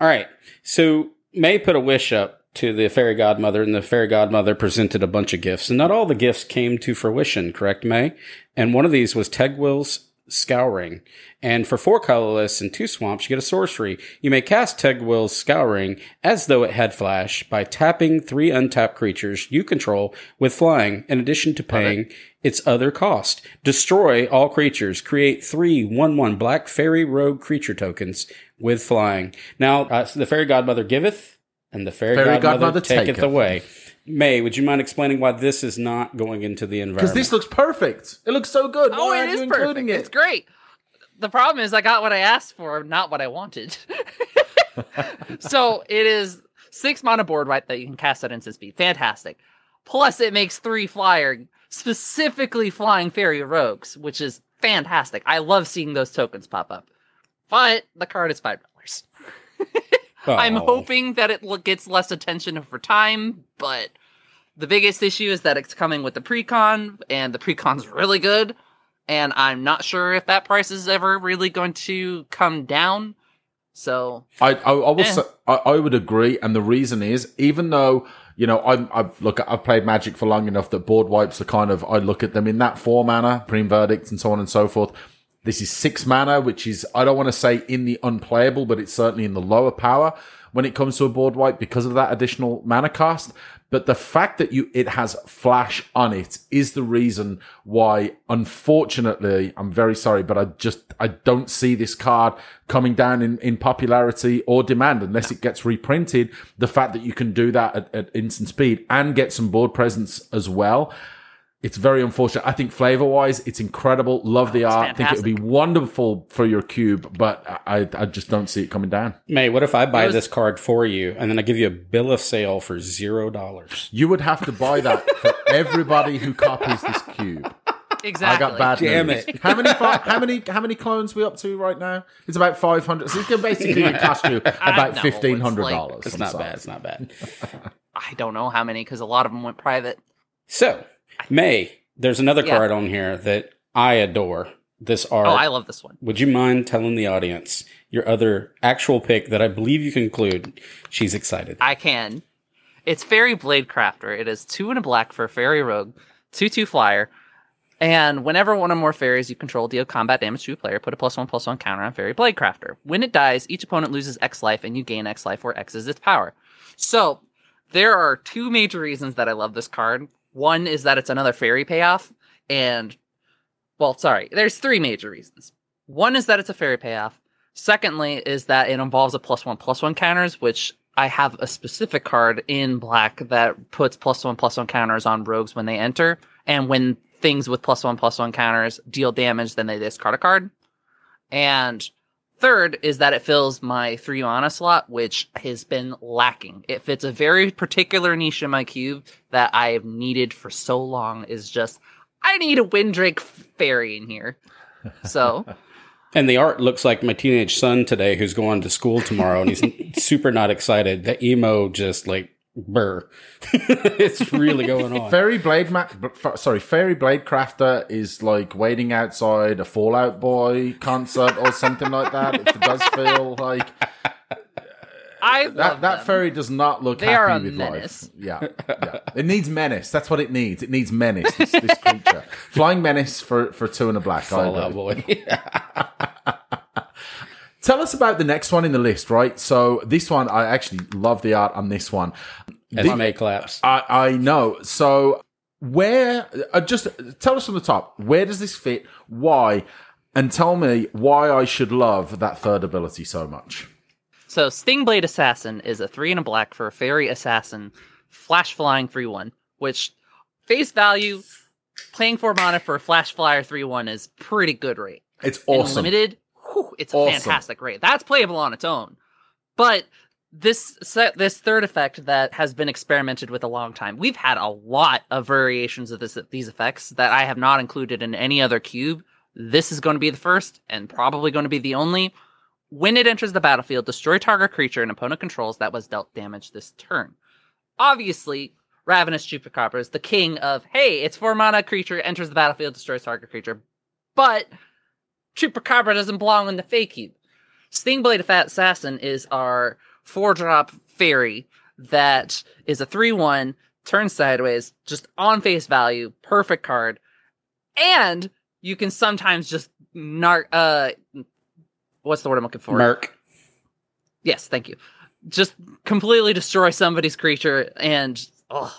All right. So May put a wish up to the fairy godmother, and the fairy godmother presented a bunch of gifts. And not all the gifts came to fruition, correct, May? And one of these was Tegwyll's Scouring. And for four colorless and two swamps, you get a sorcery. You may cast Tegwyll's Scouring as though it had flash by tapping three untapped creatures you control with flying, in addition to paying its other cost. Destroy all creatures. Create three 1 1 black fairy rogue creature tokens with flying. Now, uh, the fairy godmother giveth, and the fairy, Fairy godmother, godmother taketh, taketh. away. May, would you mind explaining why this is not going into the environment? Because this looks perfect. It looks so good. Oh, Why it aren't is you perfect. it? It's great. The problem is I got what I asked for, not what I wanted. so it is six mana board right that you can cast at instant speed. Fantastic. Plus it makes three flyer, specifically flying fairy rogues, which is fantastic. I love seeing those tokens pop up. But the card is five dollars. I'm Oh. hoping that it gets less attention over time, but the biggest issue is that it's coming with the precon, and the precon's really good, and I'm not sure if that price is ever really going to come down. So, I, I, I will Eh. say, I, I would agree, and the reason is even though you know I'm I look I've played Magic for long enough that board wipes are kind of I look at them in that four manner, Preem verdicts and so on and so forth. This is six mana, which is I don't want to say in the unplayable, but it's certainly in the lower power. when it comes to a board wipe because of that additional mana cost. But the fact that you it has flash on it is the reason why, unfortunately, I'm very sorry, but I just I don't see this card coming down in, in popularity or demand unless it gets reprinted. The fact that you can do that at, at instant speed and get some board presence as well. It's very unfortunate. I think flavor wise, it's incredible. Love the oh, it's art. I think it would be wonderful for your cube, but I, I just don't see it coming down. May, what if I buy was- this card for you and then I give you a bill of sale for zero dollars? You would have to buy that for everybody who copies this cube. Exactly. I got bad Damn news. it. How many fi- how many how many clones we up to right now? It's about five hundred. So it's gonna basically gonna cost you about fifteen hundred dollars. It's not bad. It's not bad. I don't know how many because a lot of them went private. So, May, there's another Yeah. card on here that I adore. This art. Oh, I love this one. Would you mind telling the audience your other actual pick that I believe you can include? She's excited. I can. It's Faerie Bladecrafter. It is two and a black for Fairy Rogue, two two flyer. And whenever one or more fairies you control deal combat damage to a player, put a plus one plus one counter on Faerie Bladecrafter. When it dies, each opponent loses X life and you gain X life where X is its power. So there are two major reasons that I love this card. One is that it's another fairy payoff, and well, sorry, there's three major reasons. One is that it's a fairy payoff. Secondly, is that it involves a plus one plus one counters, which I have a specific card in black that puts plus one plus one counters on rogues when they enter, and when things with plus one plus one counters deal damage, then they discard a card. And third is that it fills my three mana slot, which has been lacking. It fits a very particular niche in my cube that I have needed for so long. Is just I need a Windrake fairy in here. So And the art looks like my teenage son today who's going to school tomorrow and he's super not excited. The emo just like burr. it's really going on. Fairy Blade Ma- sorry, Faerie Bladecrafter is like waiting outside a Fall Out Boy concert or something like that. It does feel like I love that that them. fairy does not look They happy are a with menace. life. Yeah, yeah. It needs menace. That's what it needs. It needs menace. This, this creature, flying menace for for two and a black. I Fall Out Boy. Tell us about the next one in the list, right? So this one, I actually love the art on this one. As May claps. I, I know. So where? Uh, just tell us from the top. Where does this fit? Why? And tell me why I should love that third ability so much. So Stingblade Assassin is a three and a black for a fairy assassin, flash flying three one, which face value playing four mana for a flash flyer three one is pretty good rate. It's In awesome. limited, whew, it's a Awesome. fantastic rate. That's playable on its own. But this set, this third effect that has been experimented with a long time. We've had a lot of variations of this these effects that I have not included in any other cube. This is going to be the first and probably going to be the only. When it enters the battlefield, destroy target creature an opponent controls that was dealt damage this turn. Obviously, Ravenous Chupacabra is the king of hey, it's four mana creature enters the battlefield, destroys target creature. But Chupacabra doesn't belong in the Fae cube. Stingblade of Fat Assassin is our four drop fairy that is a 3 1, turn sideways, just on face value, perfect card. And you can sometimes just nar uh what's the word I'm looking for? Merc. Yes, thank you. Just completely destroy somebody's creature and oh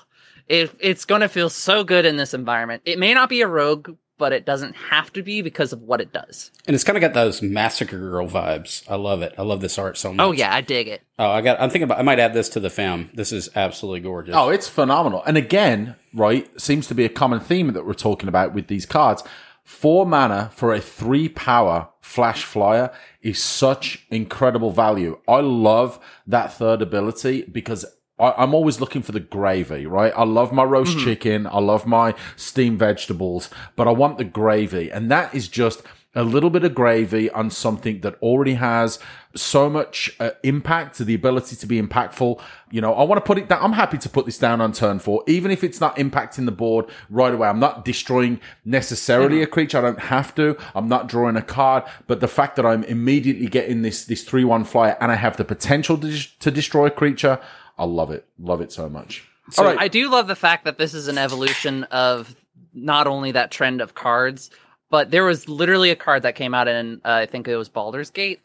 it, it's gonna feel so good in this environment. It may not be a rogue, but it doesn't have to be because of what it does. And it's kind of got those Massacre Girl vibes. I love it. I love this art so oh, much. Oh yeah, I dig it. Oh, I got. I'm thinking about. I might add this to the fam. This is absolutely gorgeous. Oh, it's phenomenal. And again, right, seems to be a common theme that we're talking about with these cards. Four mana for a three power flash flyer is such incredible value. I love that third ability because I, I'm always looking for the gravy, right? I love my roast chicken. I love my steamed vegetables, but I want the gravy. And that is just a little bit of gravy on something that already has so much uh, impact to the ability to be impactful. You know, I want to put it down. I'm happy to put this down on turn four, even if it's not impacting the board right away. I'm not destroying necessarily a creature. I don't have to. I'm not drawing a card, but the fact that I'm immediately getting this, this three, one flyer and I have the potential to, dis- to destroy a creature. I love it. Love it so much. All right. I do love the fact that this is an evolution of not only that trend of cards, but there was literally a card that came out in uh, I think it was Baldur's Gate,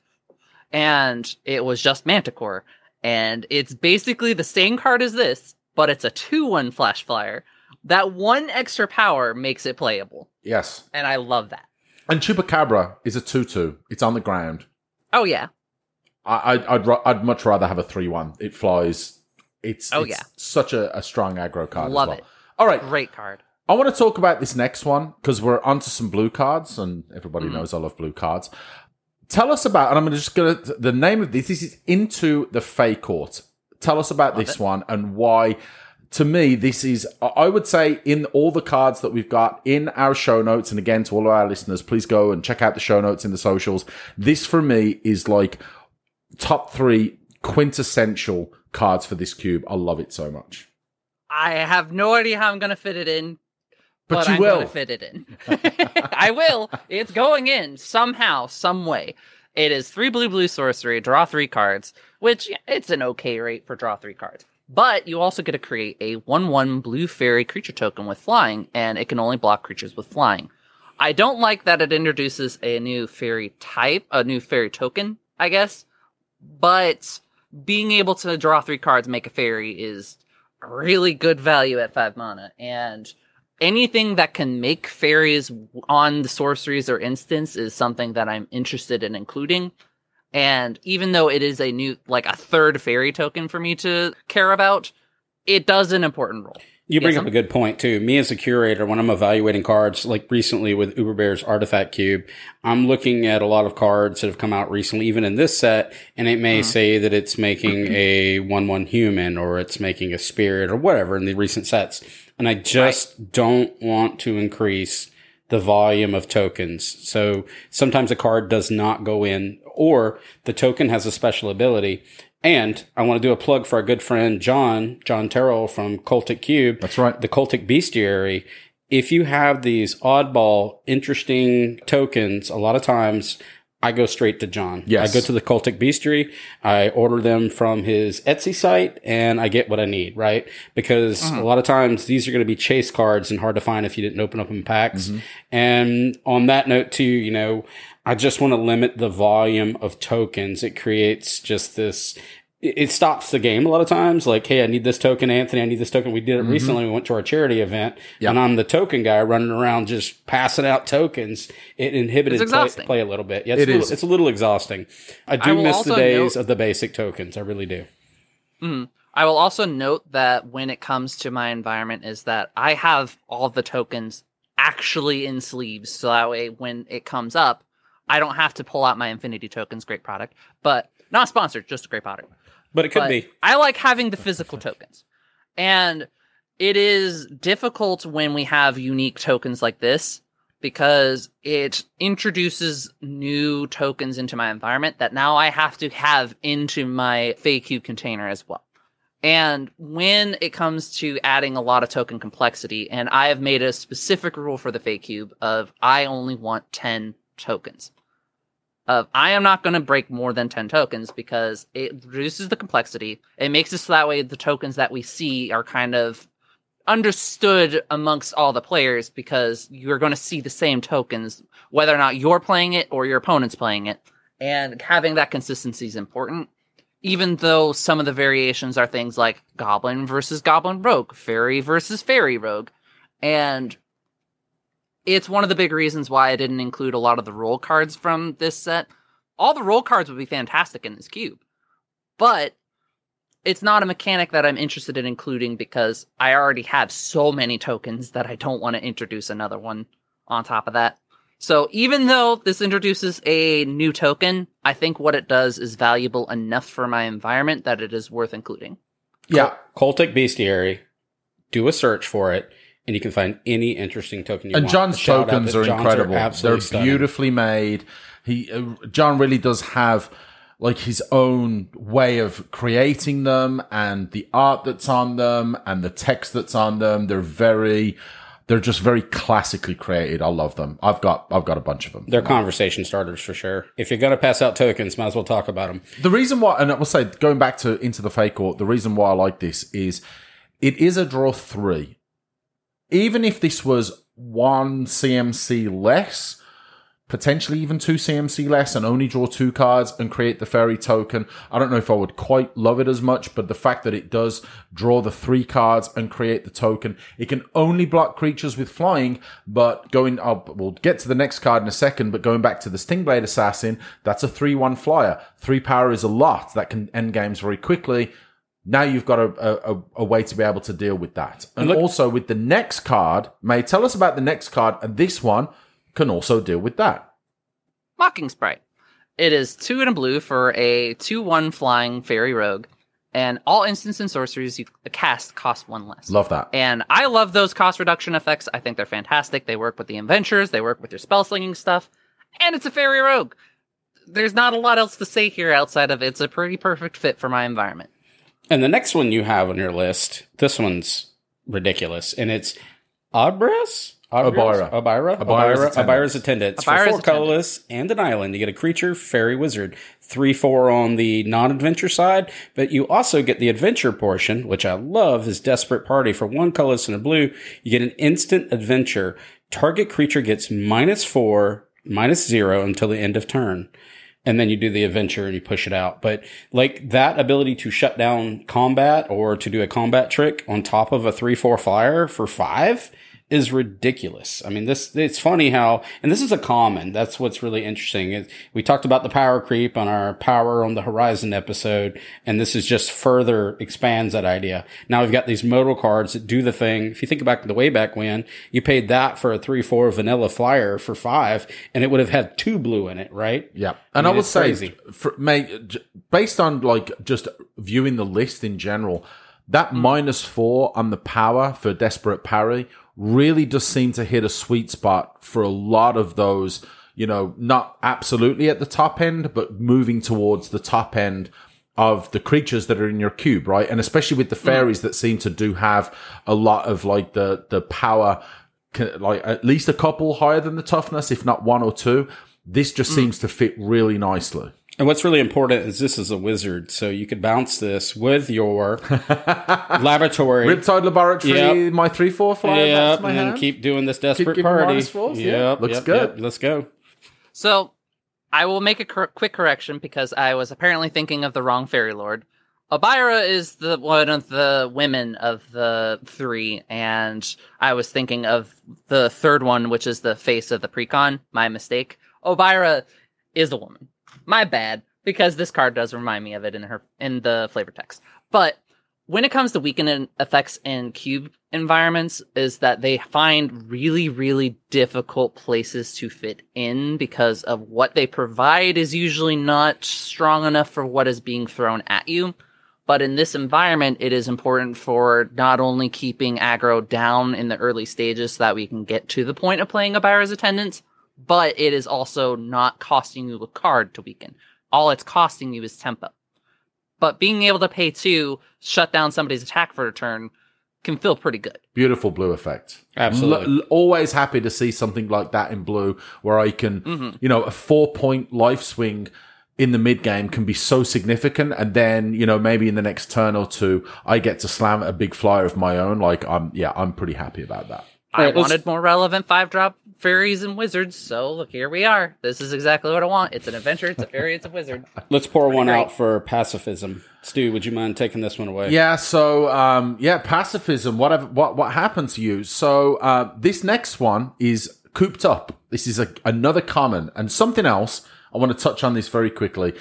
and it was just Manticore, And it's basically the same card as this, but it's a 2 1 Flash Flyer. That one extra power makes it playable. Yes. And I love that. And Chupacabra is a 2 2. It's on the ground. Oh, yeah. I, I'd, I'd, I'd much rather have a 3 1. It flies. It's, Oh, it's yeah. such a, a strong aggro card. as Love well. it. All right. Great card. I want to talk about this next one because we're onto some blue cards, and everybody Mhm. knows I love blue cards. Tell us about, and I'm just going to, the name of this, this is Into the Fae Court. Tell us about Love this it. one and why, to me, this is, I- I would say, in all the cards that we've got in our show notes, and again, to all of our listeners, please go and check out the show notes in the socials. This, for me, is like top three quintessential cards for this cube. I love it so much. I have no idea how I'm going to fit it in, But, but, you I'm will. going to fit it in. I will. It's going in somehow, some way. It is three blue blue sorcery, draw three cards, which it's an okay rate for draw three cards. But you also get to create a one one blue fairy creature token with flying, and it can only block creatures with flying. I don't like that it introduces a new fairy type, a new fairy token, I guess. But being able to draw three cards, make a fairy is really good value at five mana, and anything that can make fairies on the sorceries or instance is something that I'm interested in including. And even though it is a new, like a third fairy token for me to care about, it does an important role. You bring Yes, up a good point too. Me as a curator, when I'm evaluating cards, like recently with Uber Bear's Artifact Cube, I'm looking at a lot of cards that have come out recently, even in this set, and it may Mhm. say that it's making a one-one human or it's making a spirit or whatever in the recent sets, and I just don't want to increase the volume of tokens. So sometimes a card does not go in, or the token has a special ability. And I want to do a plug for our good friend John, John Terrell from Cultic Cube That's right. the cultic bestiary. If you have these oddball interesting tokens a lot of times i go straight to john. Yes. i go to the cultic bestiary. I order them from his etsy site and i get what i need right? Because uh-huh. a lot of times these are going to be chase cards and hard to find if you didn't open up in packs. Mm-hmm. And on that note too you know i just want to limit the volume of tokens. It creates just this it it stops the game a lot of times. Like, hey, I need this token, Anthony. I need this token. We did it recently. We went to our charity event, Yeah. and I'm the token guy running around just passing out tokens. It inhibited play, play a little bit. Yeah, it's It a little, is. It's a little exhausting. I do will miss the days note- of the basic tokens. I really do. Mhm. I will also note that when it comes to my environment, is that I have all the tokens actually in sleeves, so that way when it comes up, I don't have to pull out my Infinity tokens. Great product, but not sponsored, just a great product. But it could But be. I like having the physical tokens. And it is difficult when we have unique tokens like this because it introduces new tokens into my environment that now I have to have into my Cube container as well. And when it comes to adding a lot of token complexity, and I have made a specific rule for the Fae Cube of I only want 10 tokens of I am not going to break more than 10 tokens because it reduces the complexity. It makes it so that way the tokens that we see are kind of understood amongst all the players because you're going to see the same tokens whether or not you're playing it or your opponent's playing it. And having that consistency is important. Even though some of the variations are things like goblin versus goblin rogue, fairy versus fairy rogue. And it's one of the big reasons why I didn't include a lot of the role cards from this set. All the role cards would be fantastic in this cube, but it's not a mechanic that I'm interested in including because I already have so many tokens that I don't want to introduce another one on top of that. So even though this introduces a new token, I think what it does is valuable enough for my environment that it is worth including. Yeah. Cultic Bestiary. Do a search for it, and you can find any interesting token you and want. John's tokens are John's incredible. absolutely They're stunning. beautifully made. He uh, John really does have like his own way of creating them and the art that's on them and the text that's on them. They're very they're just very classically created. I love them. I've got I've got a bunch of them. They're conversation starters for sure. If you're gonna pass out tokens, might as well talk about them. The reason why, and I will say, going back to into the Fae Court, the reason why I like this is it is a draw three. Even if this was one CMC less, potentially even two CMC less and only draw two cards and create the fairy token. I don't know if I would quite love it as much, but the fact that it does draw the three cards and create the token, it can only block creatures with flying, but going up, we'll get to the next card in a second, but going back to the Stingblade Assassin, that's a 3-1 flyer. Three power is a lot. That can end games very quickly. Now you've got a, a, a way to be able to deal with that. And, look- also with the next card, May, tell us about the next card, and this one can also deal with that. Mocking Sprite. It is two and a blue for a 2 1 flying fairy rogue, and all instants and sorceries you cast cost one less. Love that. And I love those cost reduction effects. I think they're fantastic. They work with the adventures, they work with your spell slinging stuff, and it's a fairy rogue. There's not a lot else to say here outside of it's a pretty perfect fit for my environment. And the next one you have on your list, this one's ridiculous, and it's Abras. Obyra. Obyra? Obyra's Obyra. attendant. Obyra's attendant. It's for four attendant. colorless and an island. You get a creature, fairy, wizard. Three, four on the non-adventure side, but you also get the adventure portion, which I love, is Desperate Parry. For one colorless and a blue, you get an instant adventure. Target creature gets minus four, minus zero until the end of turn and then you do the adventure and you push it out. But like that ability to shut down combat or to do a combat trick on top of a three, four flyer for five is ridiculous. I mean, this, it's funny how, and this is a common. That's what's really interesting. It, we talked about the power creep on our power on the horizon episode, and this is just further expands that idea. Now we've got these modal cards that do the thing. If you think about the way back when you paid that for a three, four vanilla flyer for five, and it would have had two blue in it, right? Yeah, and I, mean, would say, crazy. for, mate, based on like just viewing the list in general, that minus four on the power for desperate parry really does seem to hit a sweet spot for a lot of those. You know, not absolutely at the top end, but moving towards the top end of the creatures that are in your cube, right? And especially with the mm. fairies that seem to do have a lot of like the the power like at least a couple higher than the toughness, if not one or two. This just mm. seems to fit really nicely. And what's really important is this is a wizard, so you could bounce this with your laboratory. Riptide Laboratory, Yep. my three four flyer. Yep, that's my and then hand. keep doing this desperate giving party. minus fours, yeah. Yep, Looks yep, good. yep, let's go. So I will make a cor- quick correction because I was apparently thinking of the wrong fairy lord. Abira is the one of the women of the three, and I was thinking of the third one, which is the face of the precon. My mistake. Obyra is a woman. My bad, because this card does remind me of it in her in the flavor text. But when it comes to weakening effects in cube environments, is that they find really, really difficult places to fit in because of what they provide is usually not strong enough for what is being thrown at you. But in this environment, it is important for not only keeping aggro down in the early stages so that we can get to the point of playing a Byra's attendance, but it is also not costing you a card to weaken. All it's costing you is tempo. But being able to pay two, shut down somebody's attack for a turn, can feel pretty good. Beautiful blue effect. Absolutely. L- l- always happy to see something like that in blue, where I can, mm-hmm. you know, a four point life swing in the mid game can be so significant, and then you know maybe in the next turn or two, I get to slam a big flyer of my own. Like I'm, yeah, I'm pretty happy about that. I Alright, wanted more relevant five drop fairies and wizards, so look, here we are. This is exactly what I want. It's an adventure, it's a fairy, it's a wizard. Let's pour one great. out for pacifism. Stu, would you mind taking this one away? Yeah. So, um, yeah, pacifism. Whatever. What what happened to you? So, uh, this next one is cooped up. This is a, another common and something else. I want to touch on this very quickly.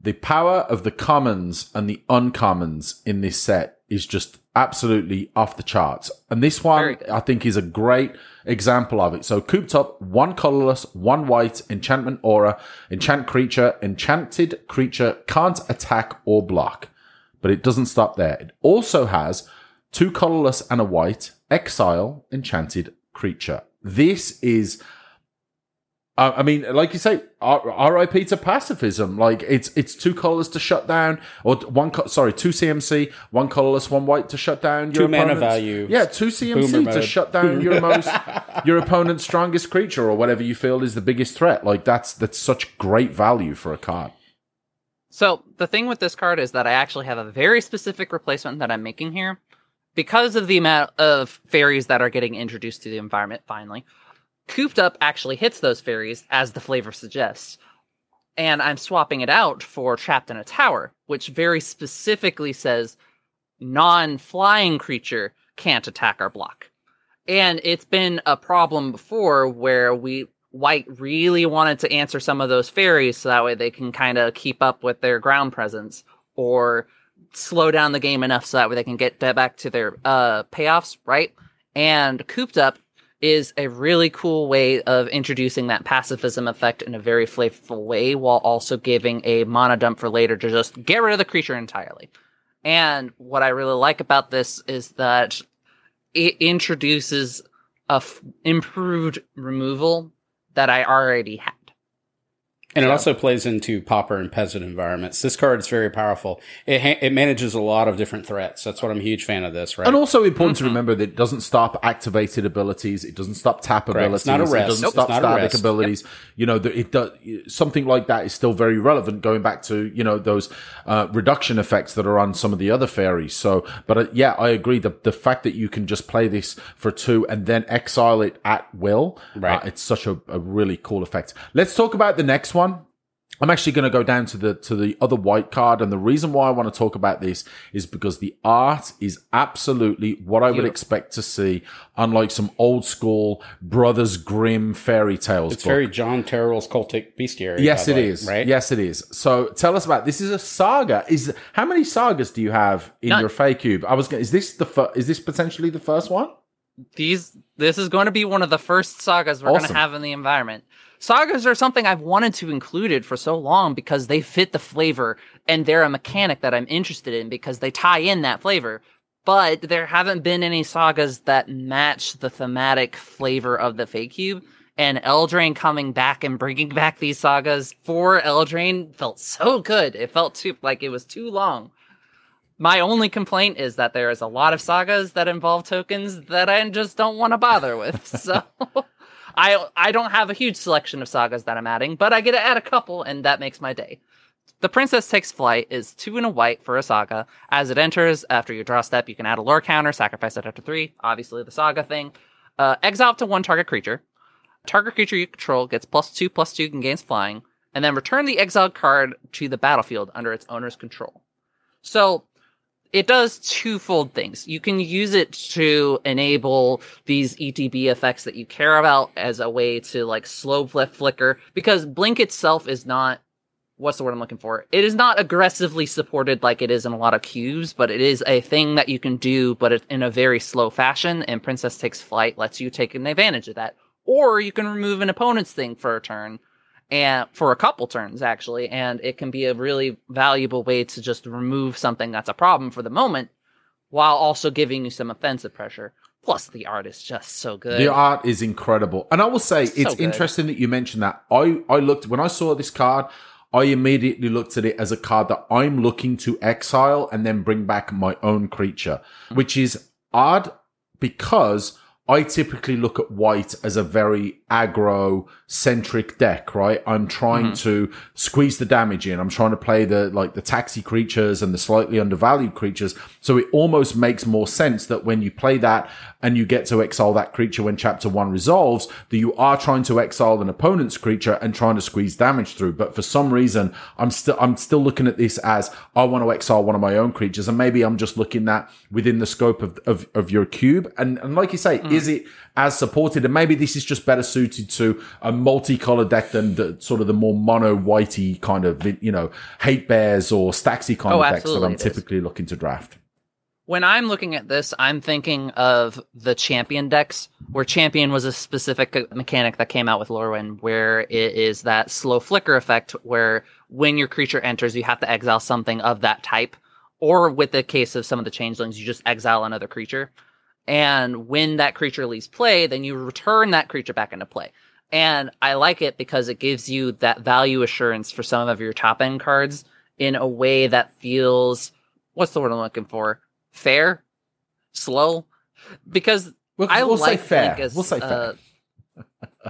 The power of the commons and the uncommons in this set is just absolutely off the charts. And this one. I think, is a great example of it. So, cooped up, one colorless, one white, enchantment aura, enchant creature, enchanted creature can't attack or block but it doesn't stop there. It also has two colorless and a white exile enchanted creature. This is, uh, I mean, like you say, RIP to pacifism. Like it's it's two colorless to shut down, or one co- sorry, two CMC, one colorless, one white to shut down. your Two your mana opponent's- value. Yeah, two CMC Boomer to mode. shut down your most your opponent's strongest creature or whatever you feel is the biggest threat. Like that's that's such great value for a card. So the thing with this card is that I actually have a very specific replacement that I'm making here. Because of the amount of fairies that are getting introduced to the environment finally, Cooped Up actually hits those fairies as the flavor suggests. And I'm swapping it out for Trapped in a Tower, which very specifically says non flying creature can't attack our block. And it's been a problem before where we White really wanted to answer some of those fairies so that way they can kind of keep up with their ground presence or slow down the game enough so that way they can get back to their uh, payoffs, right? And Cooped Up is a really cool way of introducing that pacifism effect in a very flavorful way while also giving a mana dump for later to just get rid of the creature entirely. And what I really like about this is that it introduces a f- improved removal that I already had. And it So- also plays into pauper and peasant environments. This card is very powerful. It ha- it manages a lot of different threats. That's what I'm a huge fan of this. Right? And also important to remember that it doesn't stop activated abilities. It doesn't stop tap Correct. abilities. It's not a rest. It doesn't Nope. stop It's static rest. abilities. You know, it does something like that is still very relevant. Going back to you know those uh, reduction effects that are on some of the other fairies. So, but uh, yeah, I agree. The the fact that you can just play this for two and then exile it at will, Right. uh, it's such a, a really cool effect. Let's talk about the next one. I'm actually going to go down to the to the other white card, and the reason why I want to talk about this is because the art is absolutely what I would Beautiful. expect to see, unlike some old school Brothers Grimm fairy tales. it's book. very John Terrell's cultic bestiary. Yes, by it way, is. Right? Yes, it is. So tell us about this. Is a saga. Is how many sagas do you have in None. your Fae cube? I was. gonna- Is this the fir- is this potentially the first one? these this is going to be one of the first sagas we're going to have in the environment. Sagas are something I've wanted to include it for so long because they fit the flavor and they're a mechanic that I'm interested in because they tie in that flavor. But there haven't been any sagas that match the thematic flavor of the Fae Cube. And Eldraine coming back and bringing back these sagas for Eldraine felt so good. It felt too like it was too long. My only complaint is that there is a lot of sagas that involve tokens that I just don't want to bother with. So I I don't have a huge selection of sagas that I'm adding, but I get to add a couple, and that makes my day. The Princess Takes Flight is two and a white for a saga. As it enters, after you draw step, you can add a lore counter, sacrifice it after three. Obviously, the saga thing. Uh, exile to one target creature. Target creature you control gets plus two, plus two, and gains flying. And then return the exiled card to the battlefield under its owner's control. So it does twofold things. You can use it to enable these ETB effects that you care about as a way to like slow flip flicker because Blink itself is not what's the word I'm looking for? It is not aggressively supported like it is in a lot of cubes, but it is a thing that you can do, but it, in a very slow fashion. And Princess Takes Flight lets you take an advantage of that. Or you can remove an opponent's thing for a turn and for a couple turns actually, and it can be a really valuable way to just remove something that's a problem for the moment, while also giving you some offensive pressure. Plus, the art is just so good. The art is incredible. And I will say, So it's good. interesting that you mentioned that. I, I looked, when I saw this card, I immediately looked at it as a card that I'm looking to exile and then bring back my own creature, mm. which is odd because I typically look at white as a very aggro centric deck, right? I'm trying mm-hmm. to squeeze the damage in. I'm trying to play the, like the taxi creatures and the slightly undervalued creatures. So it almost makes more sense that when you play that and you get to exile that creature when chapter one resolves, that you are trying to exile an opponent's creature and trying to squeeze damage through. But for some reason, I'm still, I'm still looking at this as I want to exile one of my own creatures. And maybe I'm just looking at within the scope of, of, of your cube. And, and like you say, hmm. is it as supported? And maybe this is just better suited to a multicolored deck than the sort of the more mono whitey kind of, you know, hate bears or staxy kind Oh, of decks that I'm is. typically looking to draft. When I'm looking at this, I'm thinking of the champion decks, where champion was a specific mechanic that came out with Lorwyn, where it is that slow flicker effect, where when your creature enters, you have to exile something of that type, or with the case of some of the changelings, you just exile another creature. And when that creature leaves play, then you return that creature back into play. And I like it because it gives you that value assurance for some of your top end cards in a way that feels what's the word I'm looking for? Fair, slow, because We'll, I we'll like say fair. Blink as we'll say fair. uh,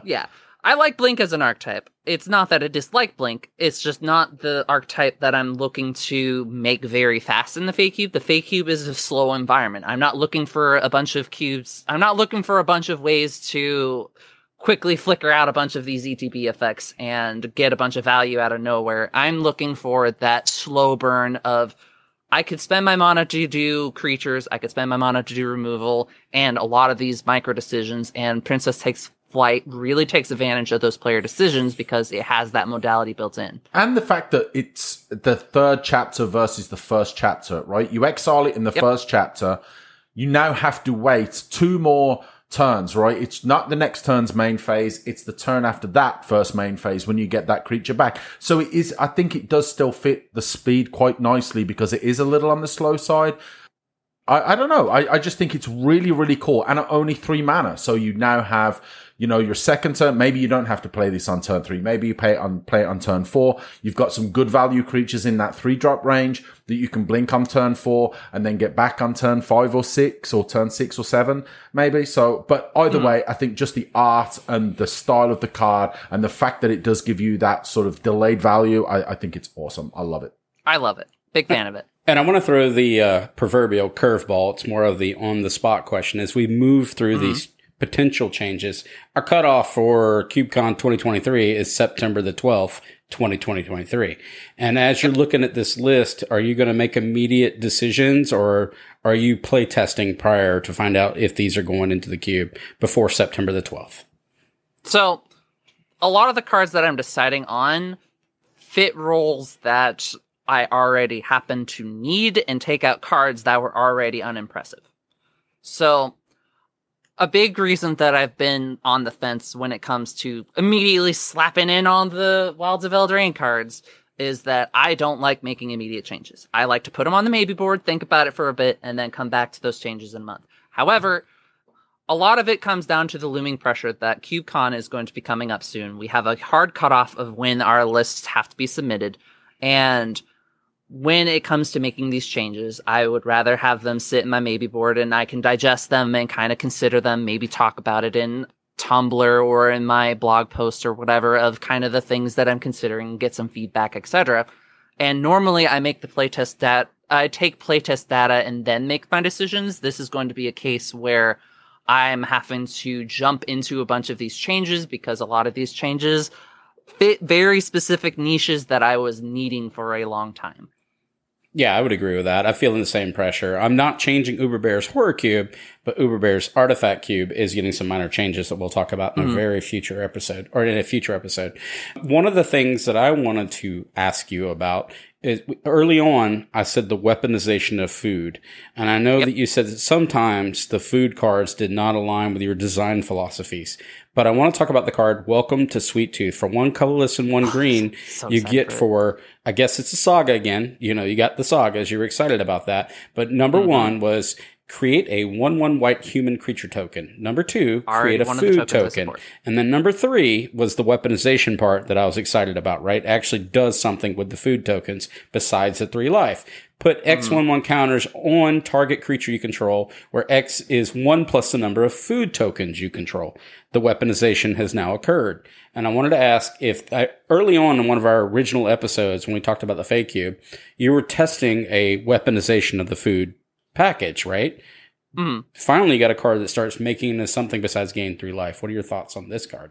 yeah, I like Blink as an archetype. It's not that I dislike Blink. It's just not the archetype that I'm looking to make very fast in the Fae Cube. The Fae Cube is a slow environment. I'm not looking for a bunch of cubes. I'm not looking for a bunch of ways to quickly flicker out a bunch of these ETB effects and get a bunch of value out of nowhere. I'm looking for that slow burn of I could spend my mana to do creatures, I could spend my mana to do removal, and a lot of these micro decisions, and Princess Takes Flight really takes advantage of those player decisions because it has that modality built in. And the fact that it's the third chapter versus the first chapter, right? You exile it in the Yep. first chapter. You now have to wait two more turns, right? It's not the next turn's main phase. It's the turn after that first main phase when you get that creature back. So it is, I think it does still fit the speed quite nicely because it is a little on the slow side. I, I don't know. I, I just think it's really, really cool. And only three mana. So you now have, you know, your second turn. Maybe you don't have to play this on turn three. Maybe you play it on, play it on turn four. You've got some good value creatures in that three drop range that you can blink on turn four and then get back on turn five or six or turn six or seven, maybe. So, but either way, I think just the art and the style of the card and the fact that it does give you that sort of delayed value, I, I think it's awesome. I love it. I love it. Big fan of it. And I want to throw the uh, proverbial curveball. It's more of the on the spot question as we move through these potential changes. Our cutoff for CubeCon 2023 is September the 12th, 2023. And as you're looking at this list, are you going to make immediate decisions or are you play testing prior to find out if these are going into the cube before September the 12th? So, a lot of the cards that I'm deciding on fit roles that I already happen to need and take out cards that were already unimpressive. So, a big reason that I've been on the fence when it comes to immediately slapping in on the Wilds of Eldraine cards is that I don't like making immediate changes. I like to put them on the maybe board, think about it for a bit, and then come back to those changes in a month. However, a lot of it comes down to the looming pressure that CubeCon is going to be coming up soon. We have a hard cutoff of when our lists have to be submitted. And when it comes to making these changes, I would rather have them sit in my maybe board and I can digest them and kind of consider them, maybe talk about it in Tumblr or in my blog post or whatever of kind of the things that I'm considering, get some feedback, etc. And normally I make the playtest dat I take playtest data and then make my decisions. This is going to be a case where I'm having to jump into a bunch of these changes because a lot of these changes fit very specific niches that I was needing for a long time. Yeah, I would agree with that. I'm feeling the same pressure. I'm not changing Uber Bear's Horror Cube, but Uber Bear's Artifact Cube is getting some minor changes that we'll talk about in a mm-hmm. very future episode or in a future episode. One of the things that I wanted to ask you about is early on, I said the weaponization of food. And I know that you said that sometimes the food cards did not align with your design philosophies. But I want to talk about the card Welcome to Sweet Tooth. For one colorless and one green, so you get for for, I guess it's a saga again. You know, you got the sagas. You were excited about that. But number Mm-hmm. one was create a one one white human creature token. Number two, Already create a one of the food token. And then number three was the weaponization part that I was excited about, right? Actually does something with the food tokens besides the three life. Put hmm. X11 counters on target creature you control, where X is one plus the number of food tokens you control. The weaponization has now occurred. And I wanted to ask if I, early on in one of our original episodes, when we talked about the Fae cube, you were testing a weaponization of the food package, right? Mhm. Finally, you got a card that starts making this something besides gain three life. What are your thoughts on this card?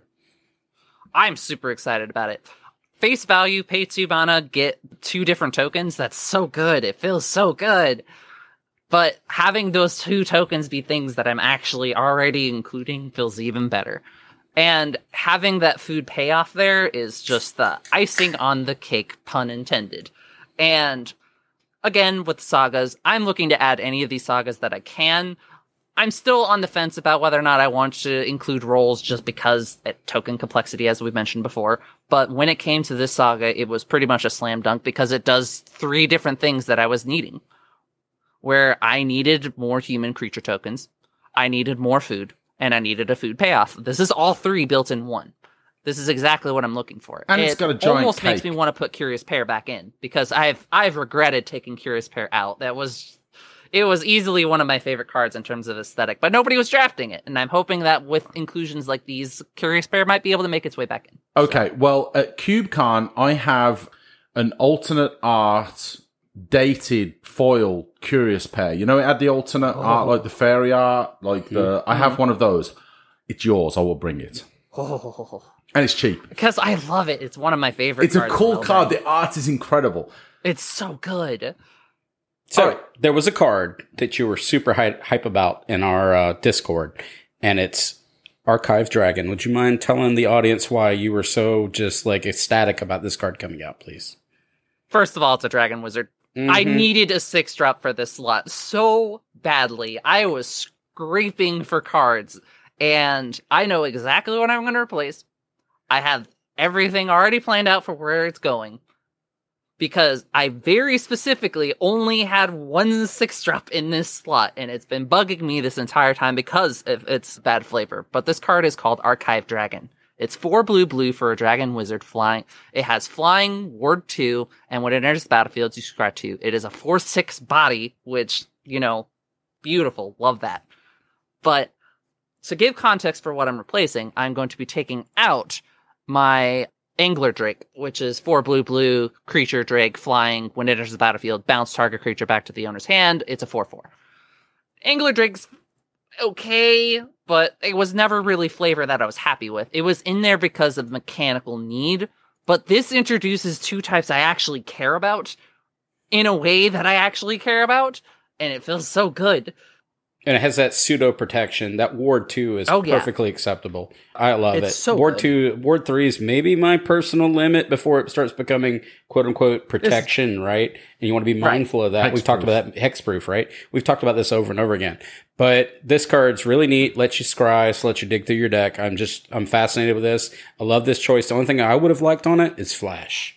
I'm super excited about it. Face value, pay two mana, get two different tokens. That's so good. It feels so good. But having those two tokens be things that I'm actually already including feels even better. And having that food payoff there is just the icing on the cake, pun intended. And again, with sagas, I'm looking to add any of these sagas that I can. I'm still on the fence about whether or not I want to include roles just because it token complexity, as we mentioned before. But when it came to this saga, it was pretty much a slam dunk because it does three different things that I was needing. Where I needed more human creature tokens, I needed more food, and I needed a food payoff. This is all three built in one. This is exactly what I'm looking for. And it's It got a giant almost makes me want to put Curious Pair back in because I've I've regretted taking Curious Pair out. That was it was easily one of my favorite cards in terms of aesthetic, but nobody was drafting it, and I'm hoping that with inclusions like these, Curious Pair might be able to make its way back in. Okay, well, at CubeCon, I have an alternate art dated foil curious pair. You know, it had the alternate oh. art, like the fairy art, like the. I have one of those. It's yours. I will bring it. Oh, and it's cheap. because I love it. It's one of my favorite. It's a cool card. Eldritch. The art is incredible. It's so good. So All right. there was a card that you were super hype, hype about in our uh, Discord, and it's Archive Dragon. Would you mind telling the audience why you were so just like ecstatic about this card coming out, please? First of all, it's a dragon wizard. I Mhm. needed a six drop for this slot so badly. I was scraping for cards, and I know exactly what I'm going to replace. I have everything already planned out for where it's going because I very specifically only had one six drop in this slot, and it's been bugging me this entire time because of its bad flavor. But this card is called Archive Dragon. It's four blue blue for a dragon wizard flying. It has flying, ward two, and when it enters the battlefield, you scratch two. It is a four six body, which, you know, beautiful. Love that. But to give context for what I'm replacing, I'm going to be taking out my Angler Drake, which is four blue blue creature Drake flying. When it enters the battlefield, bounce target creature back to the owner's hand. It's a 4 4. Angler Drake's okay, but it was never really flavor that I was happy with. It was in there because of mechanical need, but this introduces two types I actually care about in a way that I actually care about, and it feels so good. And it has that pseudo protection. That Ward 2 is Oh, yeah. perfectly acceptable. I love It's it. so Ward good. 2, Ward 3 is maybe my personal limit before it starts becoming quote unquote protection, right? And you want to be Right. mindful of that. We've talked about that hexproof, right? We've talked about this over and over again. But this card's really neat. Lets you scry, so lets you dig through your deck. I'm just, I'm fascinated with this. I love this choice. The only thing I would have liked on it is Flash.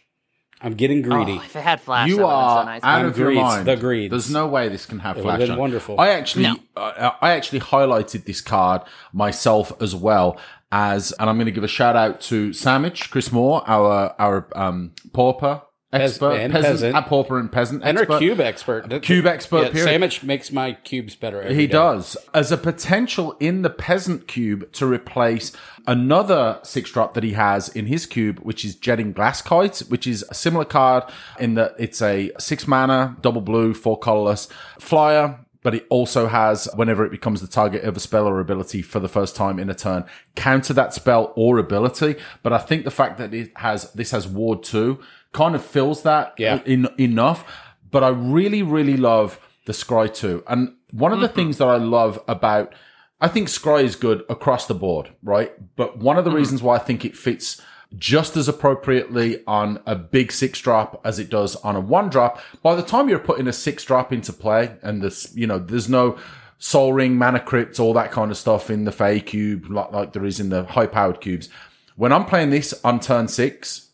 I'm getting greedy. Oh, if it had flash, you that would've been are so nice. out I'm of your mind. the greeds. There's no way this can have It flash been on. wonderful. I actually, No. uh, I actually highlighted this card myself as well as, and I'm going to give a shout out to Sammich, Chris Moore, our our um, pauper expert, and peasant, peasant. uh, pauper and peasant and our expert. cube expert. Cube expert, Yeah, period. Sammich makes my cubes better. He day. does. As a potential in the peasant cube to replace another six drop that he has in his cube, which is Jetting Glasskite, which is a similar card in that it's a six mana, double blue, four colorless flyer. But it also has, whenever it becomes the target of a spell or ability for the first time in a turn, counter that spell or ability. But I think the fact that it has, this has ward two kind of fills that Yeah. in, enough. But I really, really love the Scry 2. And one of the mm-hmm. things that I love about, I think Scry is good across the board, right? But one of the mm-hmm. reasons why I think it fits just as appropriately on a big six drop as it does on a one drop, by the time you're putting a six drop into play and this, you know, there's no Sol Ring, mana crypt, all that kind of stuff in the Fae cube, like, like there is in the high powered cubes. When I'm playing this on turn six,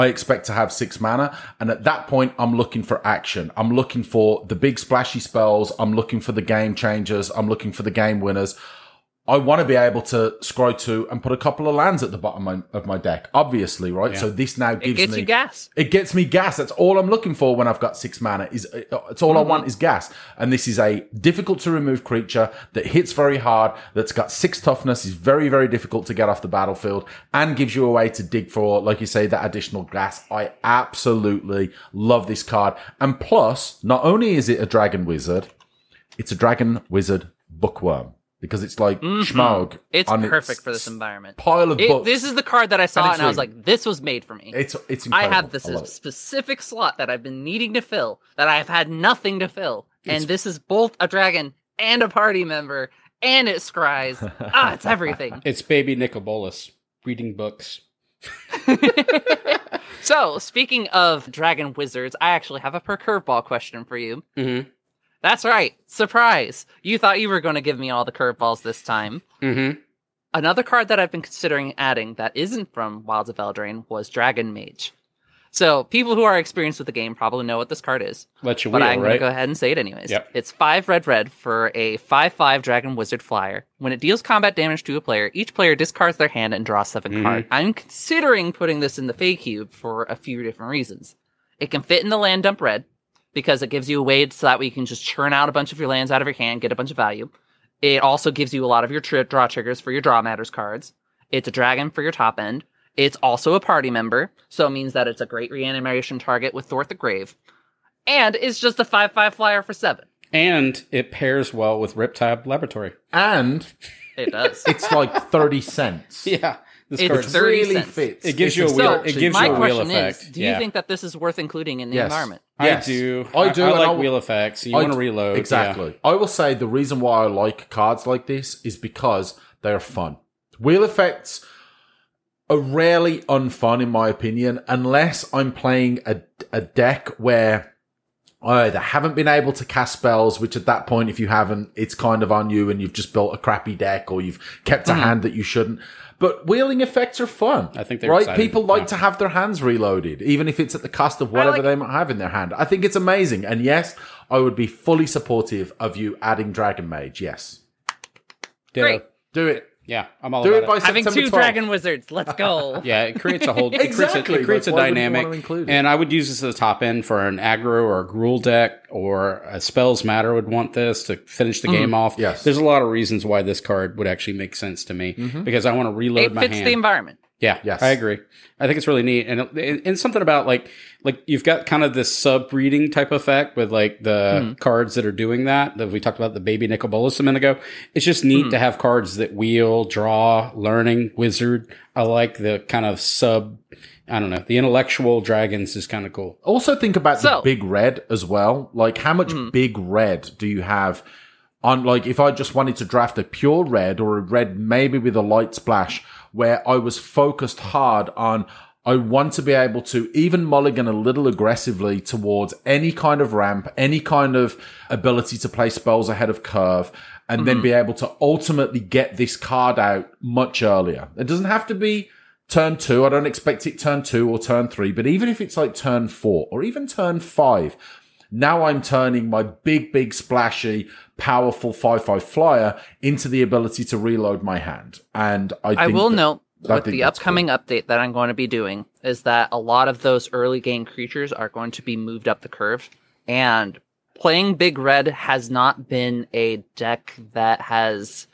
I expect to have six mana. And at that point, I'm looking for action. I'm looking for the big splashy spells. I'm looking for the game changers. I'm looking for the game winners. I want to be able to scry to and put a couple of lands at the bottom of my, of my deck, obviously, right? So this now It gives gets me you gas. it gets me gas. That's all I'm looking for when I've got six mana. Is it's all I want is gas. And this is a difficult to remove creature that hits very hard. That's got six toughness. Is very very difficult to get off the battlefield and gives you a way to dig for, like you say, that additional gas. I absolutely love this card. And plus, not only is it a dragon wizard, it's a dragon wizard bookworm because it's like Schmog. It's perfect its for this environment. Pile of It- books. this is the card that I saw, And and, I was like, "This was made for me." it's it's I have this love it. specific slot that I've been needing to fill, that I've had nothing to fill, and this is both a dragon and a party member, and it scries. ah, it's everything. It's baby Nicol Bolas reading books. so, speaking of dragon wizards, I actually have a per curveball question for you. Mm-hmm. That's right, surprise! You thought you were going to give me all the curveballs this time. Mm-hmm. Another card that I've been considering adding that isn't from Wilds of Eldraine was Dragon Mage. So, people who are experienced with the game probably know what this card is. Let you but wheel, I'm gonna go ahead and say it anyways. Yep. It's 5 red red for a 5 5 Dragon Wizard Flyer. When it deals combat damage to a player, each player discards their hand and draws 7 Mhm. cards. I'm considering putting this in the Fae Cube for a few different reasons. It can fit in the land dump red because it gives you a way so that way you can just churn out a bunch of your lands out of your hand, get a bunch of value. It also gives you a lot of your tri- draw triggers for your draw matters cards. It's a dragon for your top end. It's also a party member, so it means that it's a great reanimation target with Thorth the Grave. And it's just a 5 5 flyer for 7. and it pairs well with Riptide Laboratory. And It does. It's like thirty cents. Yeah, this It's card thir- 30 really cents. fits. It gives It's you a just wheel- so it gives My you a wheel question effect. is: Do Yeah. you think that this is worth including in the Yes. environment? Yes. I do. I do, I, and like I'll- wheel effects. You I want to d- reload. yeah. Exactly. I will say the reason why I like cards like this is because they are fun. Wheel effects are rarely unfun, in my opinion, unless I'm playing a, a deck where I Oh, either haven't been able to cast spells, which at that point, if you haven't, it's kind of on you and you've just built a crappy deck or you've kept a mm-hmm. hand that you shouldn't. But wheeling effects are fun. I think they're right. People like Yeah. to have their hands reloaded, even if it's at the cost of whatever like- they might have in their hand. I think it's amazing. And yes, I would be fully supportive of you adding Dragon Mage. Yes. Ditto. Great. Do it. Yeah, I'm all Do about it by Having September two 12th. dragon wizards. Let's go. Yeah, it creates a whole. Exactly, It creates a, it creates like, a why wouldn't you dynamic. want to include it? And I would use this as a top end for an aggro or a Gruul deck or a Spells Matter would want this to finish the game off. Mm-hmm. Yes. Mm-hmm. There's a lot of reasons why this card would actually make sense to me because I want to reload it my fits hand. the environment. Yeah, Yes. I agree. I think it's really neat, and and and something about like like you've got kind of this sub reading type effect with like the Hmm. cards that are doing that. That we talked about the baby Nicol Bolas a minute ago. It's just neat Hmm. to have cards that wheel, draw, learning, wizard. I like the kind of sub. I don't know. The intellectual dragons is kind of cool. Also think about So- the big red as well. Like how much big red do you have on like if I just wanted to draft a pure red or a red maybe with a light splash where I was focused hard on I want to be able to even mulligan a little aggressively towards any kind of ramp, any kind of ability to play spells ahead of curve, and then mm-hmm. be able to ultimately get this card out much earlier. It doesn't have to be turn two. I don't expect it turn two or turn three, but even if it's like turn four or even turn five, now I'm turning my big, big, splashy, powerful 5 5 flyer into the ability to reload my hand. And I, I will that- note With the upcoming update that I'm going to be doing is that a lot of those early game creatures are going to be moved up the curve. And playing Big Red has not been a deck that has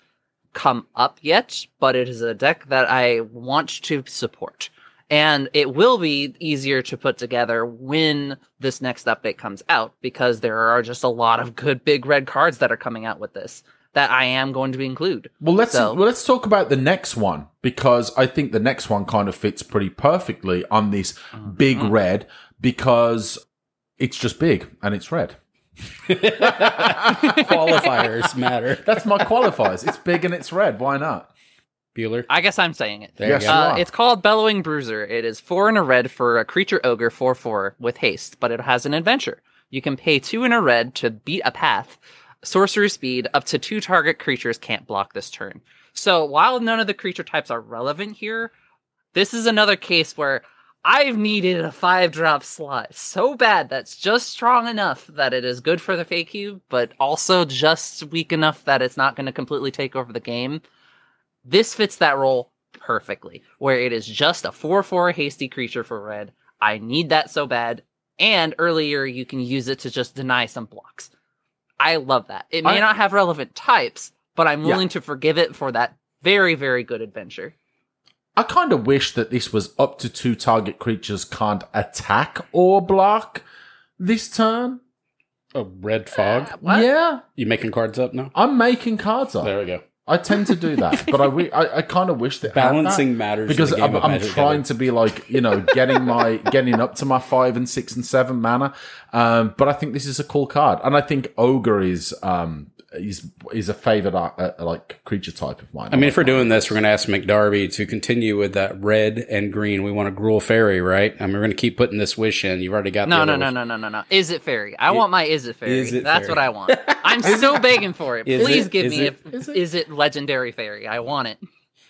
come up yet, but it is a deck that I want to support. And it will be easier to put together when this next update comes out because there are just a lot of good big red cards that are coming out with this that I am going to include. Well, let's So- well, let's talk about the next one because I think the next one kind of fits pretty perfectly on this big Mm-hmm. red because it's just big and it's red. Qualifiers matter. That's my qualifiers. It's big and it's red. Why not? Bueller. I guess I'm saying it. There Yes, you you. Uh, it's called Bellowing Bruiser. It is four in a red for a creature ogre, 4 4 with haste, but it has an adventure. You can pay two in a red to beat a path. Sorcery speed, up to two target creatures can't block this turn. So while none of the creature types are relevant here, this is another case where I've needed a five drop slot so bad that's just strong enough that it is good for the Fae cube, but also just weak enough that it's not going to completely take over the game. This fits that role perfectly, where it is just a 4 4 hasty creature for red. I need that so bad. And earlier, you can use it to just deny some blocks. I love that. It may I- not have relevant types, but I'm Yeah. willing to forgive it for that very, very good adventure. I kind of wish that this was up to two target creatures can't attack or block this turn. A red fog. Uh, what? Yeah, You making cards up now? I'm making cards up. There we go. I tend to do that, but I, I, I kind of wish that had that. Balancing matters because I'm, I'm trying to be like you know getting my getting up to my five and six and seven mana. Um, but I think this is a cool card, and I think ogre is um is is a favorite uh, uh, like creature type of mine. I mean, if we're doing this, we're going to ask McDarby to continue with that red and green. We want a Gruul Fairy, right? I mean, we're going to keep putting this wish in. You've already got No, the no, other no, no, no, no, no. Is it fairy? I want my is it fairy. Is it That's fairy? what I want. I'm so begging for it. Is Please it? give Is me it? a is it legendary fairy. I want it.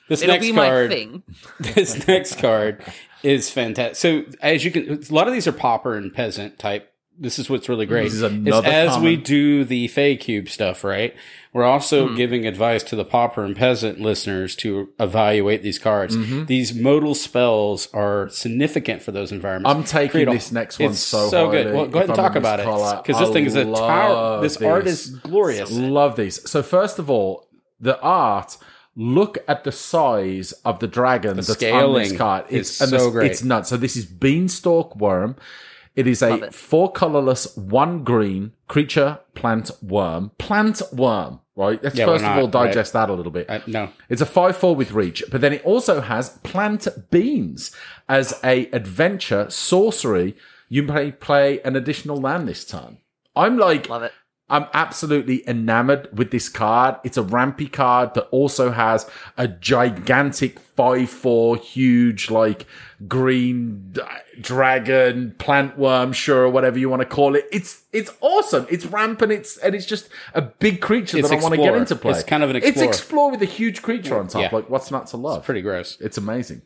This It'll next be card, my thing. this next card is fantastic. So as you can, a lot of these are pauper and peasant type. This is what's really great. This is another as we do the Fae Cube stuff, right? We're also Hmm. giving advice to the pauper and peasant listeners to evaluate these cards. Mm-hmm. These modal spells are significant for those environments. I'm taking Create a- this next one it's so good. Well, go ahead and talk about it because this thing is a tower. love This art is glorious. Love these. So first of all, the art. Look at the size of the dragon that's on scaling this card. is It's and so this- great. It's nuts. So this is beanstalk worm. It is a it. four colorless, one green creature plant wurm. Plant wurm. right? Let's Yeah, first of not, all digest that a little bit. Uh, no. It's a 5-4 with reach, but then it also has plant beans as a adventure sorcery. You may play an additional land this turn. I'm like, Love it. I'm absolutely enamored with this card. It's a rampy card that also has a gigantic 5-4 huge like green dragon, plant wurm, sure, or whatever you want to call it. It's it's awesome. It's rampant. It's and it's just a big creature It's that I want to get into play. It's kind of an It's explore. explore with a huge creature on top. Yeah. Like what's not to love? Pretty gross. It's amazing.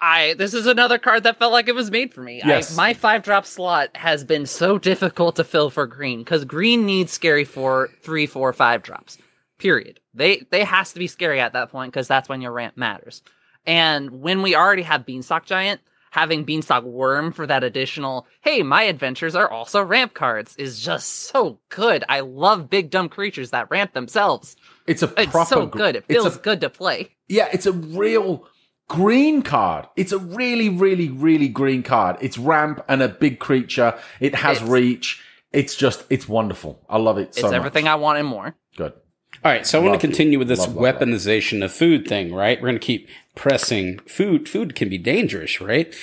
I this is another card that felt like it was made for me. Yes. I, my five drop slot has been so difficult to fill for green because green needs scary for three, four, five drops. Period. They they has to be scary at that point because that's when your ramp matters. And when we already have Beanstalk Giant, having Beanstalk Wurm for that additional, hey, my adventures are also ramp cards is just so good. I love big dumb creatures that ramp themselves. It's a proper It's so good. It it's a- feels good to play. Yeah, it's a real green card. It's a really, really, really green card. It's ramp and a big creature. It has It's- reach. It's just, it's wonderful. I love it so It's much. everything I want and more. All right, so I want to continue with this Love, love, love. weaponization of food thing, right? We're going to keep pressing food. Food can be dangerous, right?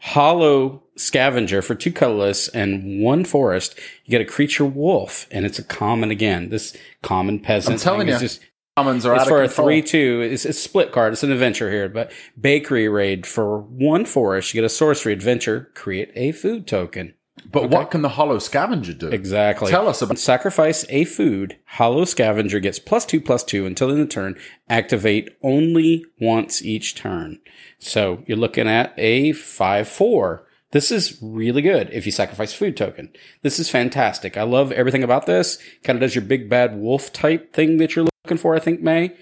Hollow scavenger for two colorless and one forest. You get a creature wolf, and it's a common again. This common peasant. I'm telling thing is you, just Commons are it's for a three two. It's a split card. It's an adventure here, but bakery raid for one forest. You get a sorcery adventure. Create a food token. But what can the hollow scavenger do? Exactly. Tell us about. Sacrifice a food. Hollow Scavenger gets plus two plus two until in the turn. Activate only once each turn. So you're looking at a five four. This is really good if you sacrifice food token. This is fantastic. I love everything about this. Kind of does your big bad wolf type thing that you're looking for. I think May.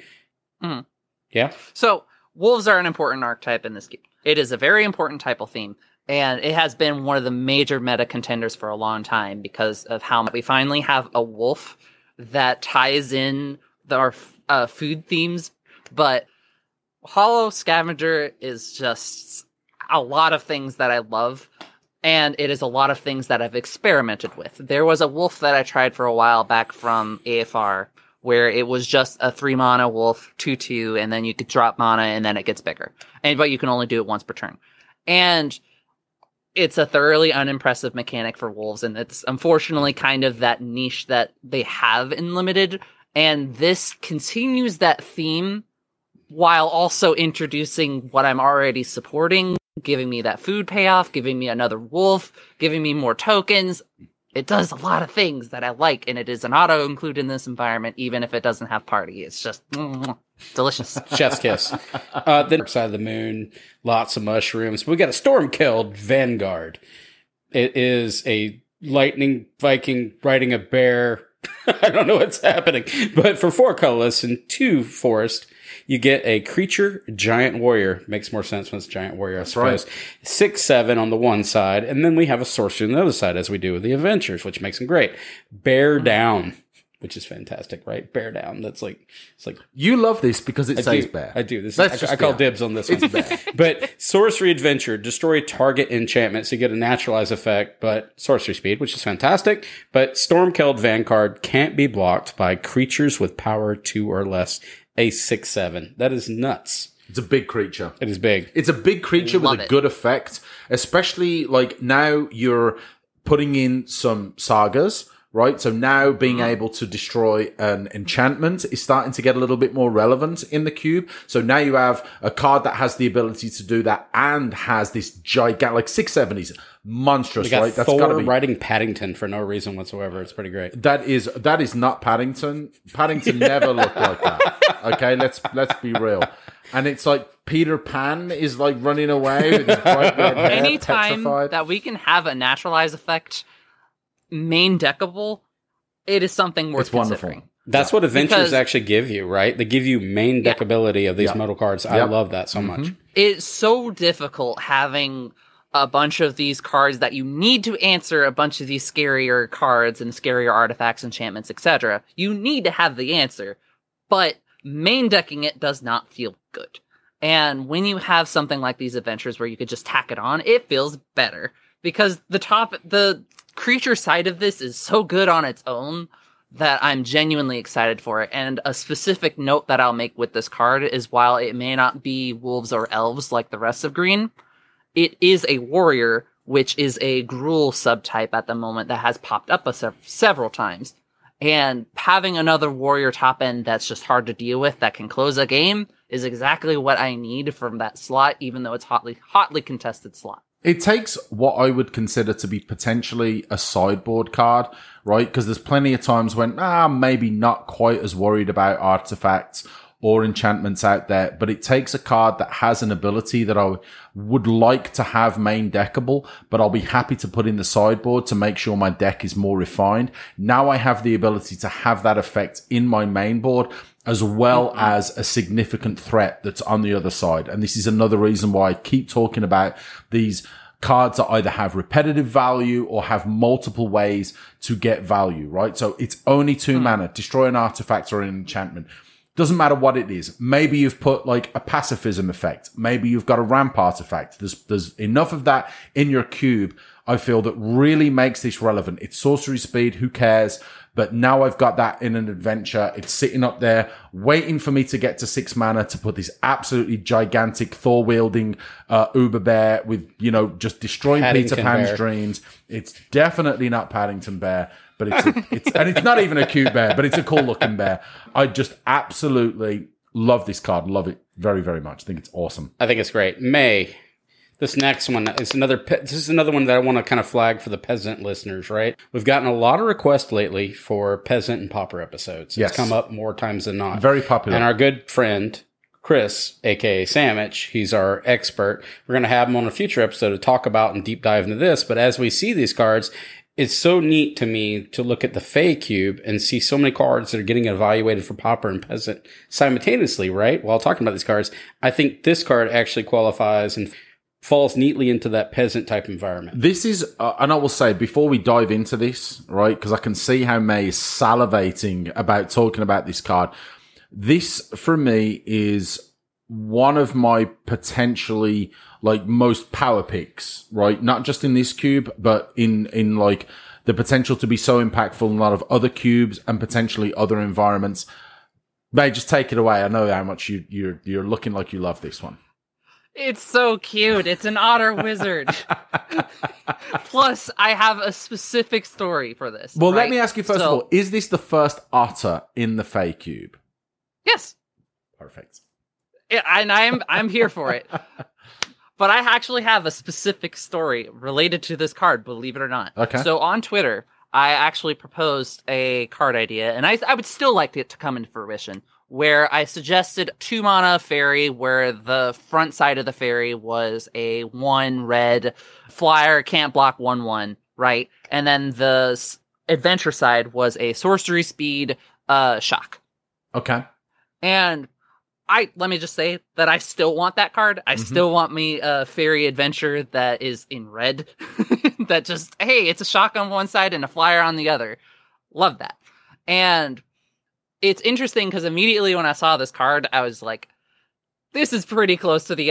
Mhm. Yeah. So wolves are an important archetype in this game. It is a very important type of theme, and it has been one of the major meta contenders for a long time because of how we finally have a wolf that ties in the, our uh, food themes. But Hollow Scavenger is just a lot of things that I love. And it is a lot of things that I've experimented with. There was a wolf that I tried for a while back from AFR where it was just a three mana wolf, two two, and then you could drop mana and then it gets bigger. And but you can only do it once per turn. And it's a thoroughly unimpressive mechanic for wolves, and it's unfortunately kind of that niche that they have in limited. And this continues that theme while also introducing what I'm already supporting, giving me that food payoff, giving me another wolf, giving me more tokens. It does a lot of things that I like, and it is an auto include in this environment, even if it doesn't have party. It's just mm, delicious. Chef's kiss. Uh, then side of the moon, lots of mushrooms. We got a Stormkeld Vanguard. It is a lightning Viking riding a bear. I don't know what's happening, but for four colorless and two forest, you get a creature giant warrior. Makes more sense when it's giant warrior, I suppose. Six seven on the one side, and then we have a sorcerer on the other side, as we do with the adventures, which makes them great. Bear mm-hmm. down, which is fantastic, right? Bear down. That's like it's like You love this because it I says do. bear. I do. This That's is, I, I call dibs on this It's one. bear. but sorcery adventure, destroy target enchantment, so you get a naturalized effect, but sorcery speed, which is fantastic. But Stormkeld Vanguard can't be blocked by creatures with power two or less. A six seven. That is nuts. It's a big creature. It is big. It's a big creature Love with a it. good effect, especially like now you're putting in some sagas, right? So now being Mm-hmm. able to destroy an enchantment is starting to get a little bit more relevant in the cube. So now you have a card that has the ability to do that and has this gigantic, like 670s, monstrous, We got right? That's Thor gotta be. riding Paddington for no reason whatsoever. It's pretty great. That is that is not Paddington. Paddington never looked like that. Okay, let's let's be real. And it's like Peter Pan is like running away with his bright red hair, Anytime petrified. that we can have a naturalized effect main deckable, it is something worth It's wonderful. considering. That's what adventures Because- actually give you, right? They give you main Yeah. deckability of these Yep. metal cards. I Yep. love that so mm-hmm. much. It's so difficult having a bunch of these cards that you need to answer a bunch of these scarier cards and scarier artifacts, enchantments, etc. You need to have the answer, but main decking it does not feel good. And when you have something like these adventures where you could just tack it on, it feels better because the top, the creature side of this is so good on its own that I'm genuinely excited for. It. And a specific note that I'll make with this card is while it may not be wolves or elves like the rest of green, it is a warrior, which is a Gruul subtype at the moment that has popped up a sev- several times. And having another warrior top end that's just hard to deal with that can close a game is exactly what I need from that slot, even though it's hotly hotly contested slot. It takes what I would consider to be potentially a sideboard card, right? Because there's plenty of times when, ah, maybe not quite as worried about artifacts or enchantments out there, but it takes a card that has an ability that I would like to have main deckable, but I'll be happy to put in the sideboard to make sure my deck is more refined. Now I have the ability to have that effect in my main board as well mm-hmm. as a significant threat that's on the other side. And this is another reason why I keep talking about these cards that either have repetitive value or have multiple ways to get value, right? So it's only two mm-hmm. mana, destroy an artifact or an enchantment. Doesn't matter what it is. Maybe you've put like a pacifism effect. Maybe you've got a ramp artifact. There's, there's enough of that in your cube. I feel that really makes this relevant. It's sorcery speed. Who cares? But now I've got that in an adventure. It's sitting up there waiting for me to get to six mana to put this absolutely gigantic Thor wielding, uh, Uber bear with, you know, just destroying Paddington Peter Pan's bear. dreams. It's definitely not Paddington Bear, but it's, a, it's, and it's not even a cute bear, but it's a cool looking bear. I just absolutely love this card. Love it very, very much. I think it's awesome. I think it's great. May. This next one is another. Pe- this is another one that I want to kind of flag for the peasant listeners. Right, we've gotten a lot of requests lately for peasant and pauper episodes. Yes. It's come up more times than not. Very popular. And our good friend Chris, aka Sammich, he's our expert. We're going to have him on a future episode to talk about and deep dive into this. But as we see these cards, it's so neat to me to look at the Fae Cube and see so many cards that are getting evaluated for Pauper and Peasant simultaneously, right? While talking about these cards, I think this card actually qualifies and falls neatly into that peasant type environment. This is, uh, and I will say before we dive into this, right? Because I can see how May is salivating about talking about this card. This for me is one of my potentially like most power picks, right? Not just in this cube, but in, in like the potential to be so impactful in a lot of other cubes and potentially other environments. May, just take it away. I know how much you, you're, you're looking like you love this one. It's so cute. It's an otter wizard. Plus, I have a specific story for this. Well, let me ask you first So- of all, is this the first otter in the Fae cube? Yes, Perfect. Yeah, and I'm I'm here for it. But I actually have a specific story related to this card, believe it or not. Okay. So on Twitter, I actually proposed a card idea, and I, I would still like it to come into fruition, where I suggested two mana fairy, where the front side of the fairy was a one red flyer, can't block one one, right? And then the s- adventure side was a sorcery speed uh shock. Okay. And I let me just say that I still want that card. I Mhm. still want me a fairy adventure that is in red. that just hey, it's a shock on one side and a flyer on the other. Love that. And it's interesting because immediately when I saw this card, I was like, this is pretty close to the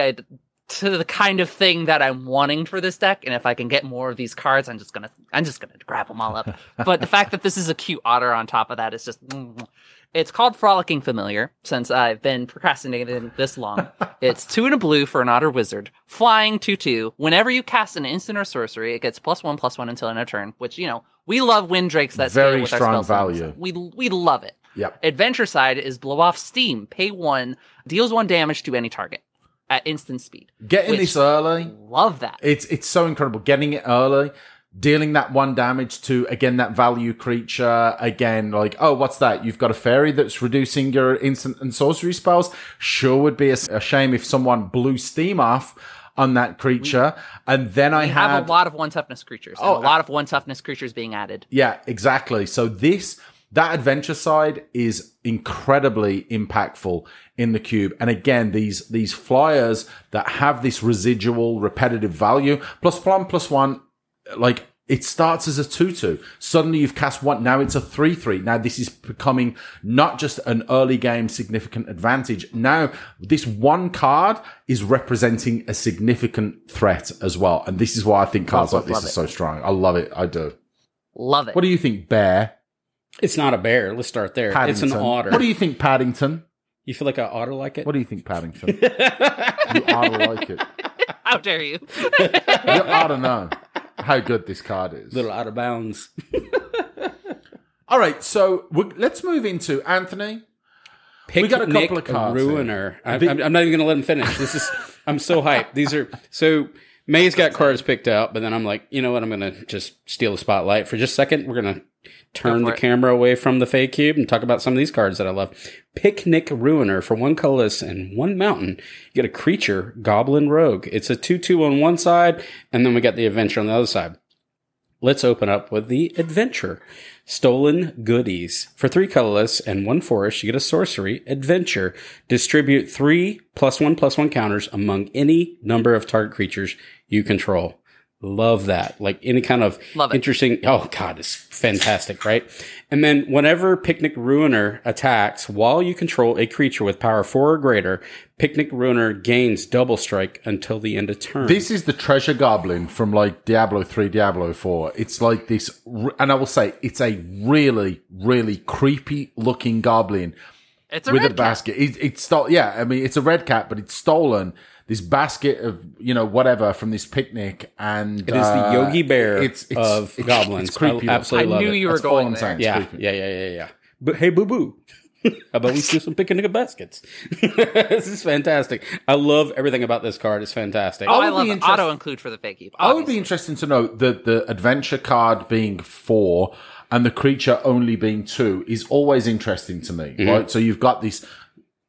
to the kind of thing that I'm wanting for this deck. And if I can get more of these cards, I'm just gonna I'm just gonna grab them all up. but the fact that this is a cute otter on top of that is just mm. it's called Frolicking Familiar, since I've been procrastinating this long. it's two and a blue for an otter wizard, flying 2 2. Whenever you cast an instant or sorcery, it gets plus one plus one until end of turn, which, you know, we love wind drakes that Very with strong our value. We, we love it. Yep. Adventure side is blow off steam, pay one, deals one damage to any target at instant speed. Getting this early, Love that. it's it's so incredible. Getting it early, dealing that one damage to again that value creature. Again, like oh, what's that? You've got a fairy that's reducing your instant and sorcery spells. Sure, would be a, a shame if someone blew steam off on that creature. and then I We had have a lot of one toughness creatures. Oh, a lot of one toughness creatures being added. Yeah, exactly. So this that adventure side is incredibly impactful in the cube. And again, these these flyers that have this residual repetitive value plus one plus one, like it starts as a 2-2. Suddenly you've cast one. Now it's a 3-3. Now this is becoming not just an early game significant advantage. Now this one card is representing a significant threat as well. And this is why I think cards Love, like this love are it. so strong. I love it. I do. Love it. What do you think, Bear? It's not a bear. Let's start there. It's an otter. What do you think, Paddington? you feel like an otter like it? What do you think, Paddington? you ought to like it. How dare you? You ought to know how good this card is. Little out of bounds. All right, so we let's move into Anthony. Picnic got a couple of cards. Ruiner. I, I'm, I'm not even going to let him finish. This is. I'm so hyped. These are so. May's got cards picked out, but then I'm like, you know what? I'm going to just steal the spotlight for just a second. We're going to turn the it. camera away from the Fae cube and talk about some of these cards that I love. Picnic Ruiner for one colorless and one mountain. You get a creature, Goblin Rogue. It's a 2 2 on one side, and then we got the adventure on the other side. Let's open up with the adventure. Stolen goodies. For three colorless and one forest, you get a sorcery adventure. Distribute three plus one plus one counters among any number of target creatures you control. Love that. Like any kind of Love interesting. Oh God, it's fantastic, right? And then whenever Picnic Ruiner attacks while you control a creature with power four or greater, Picnic Ruiner gains double strike until the end of turn. This is the treasure goblin from like Diablo 3, Diablo 4. It's like this, and I will say it's a really, really creepy looking goblin It's a with a red cat. basket. It, it's stole, yeah, I mean, it's a red cat, but it's stolen this basket of, you know, whatever from this picnic. And It is the uh, Yogi Bear it's, it's, of it's, goblins. It's creepy. I absolutely I love knew it. you were That's going I'm there. Yeah, yeah, yeah, yeah, yeah. But hey, boo boo. How about we do some picnic of baskets? this is fantastic. I love everything about this card. It's fantastic. Oh, I I would love be it. interest- Auto include for the Fae cube. I would be obviously. interesting to know that the adventure card being four and the creature only being two is always interesting to me, right? So you've got this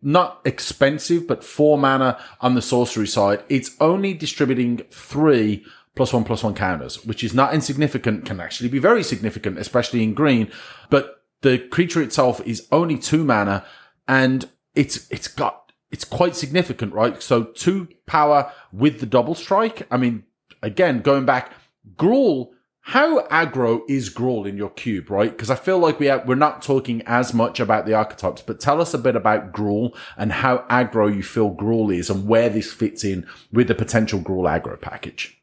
not expensive, but four mana on the sorcery side. It's only distributing three plus one plus one counters, which is not insignificant, can actually be very significant, especially in green. But the creature itself is only two mana and it's, it's got, it's quite significant, right? So two power with the double strike. I mean, again, going back, Gruul, how aggro is Gruul in your cube, right? Because I feel like we are, we're not talking as much about the archetypes, but tell us a bit about Gruul and how aggro you feel Gruul is and where this fits in with the potential Gruul aggro package.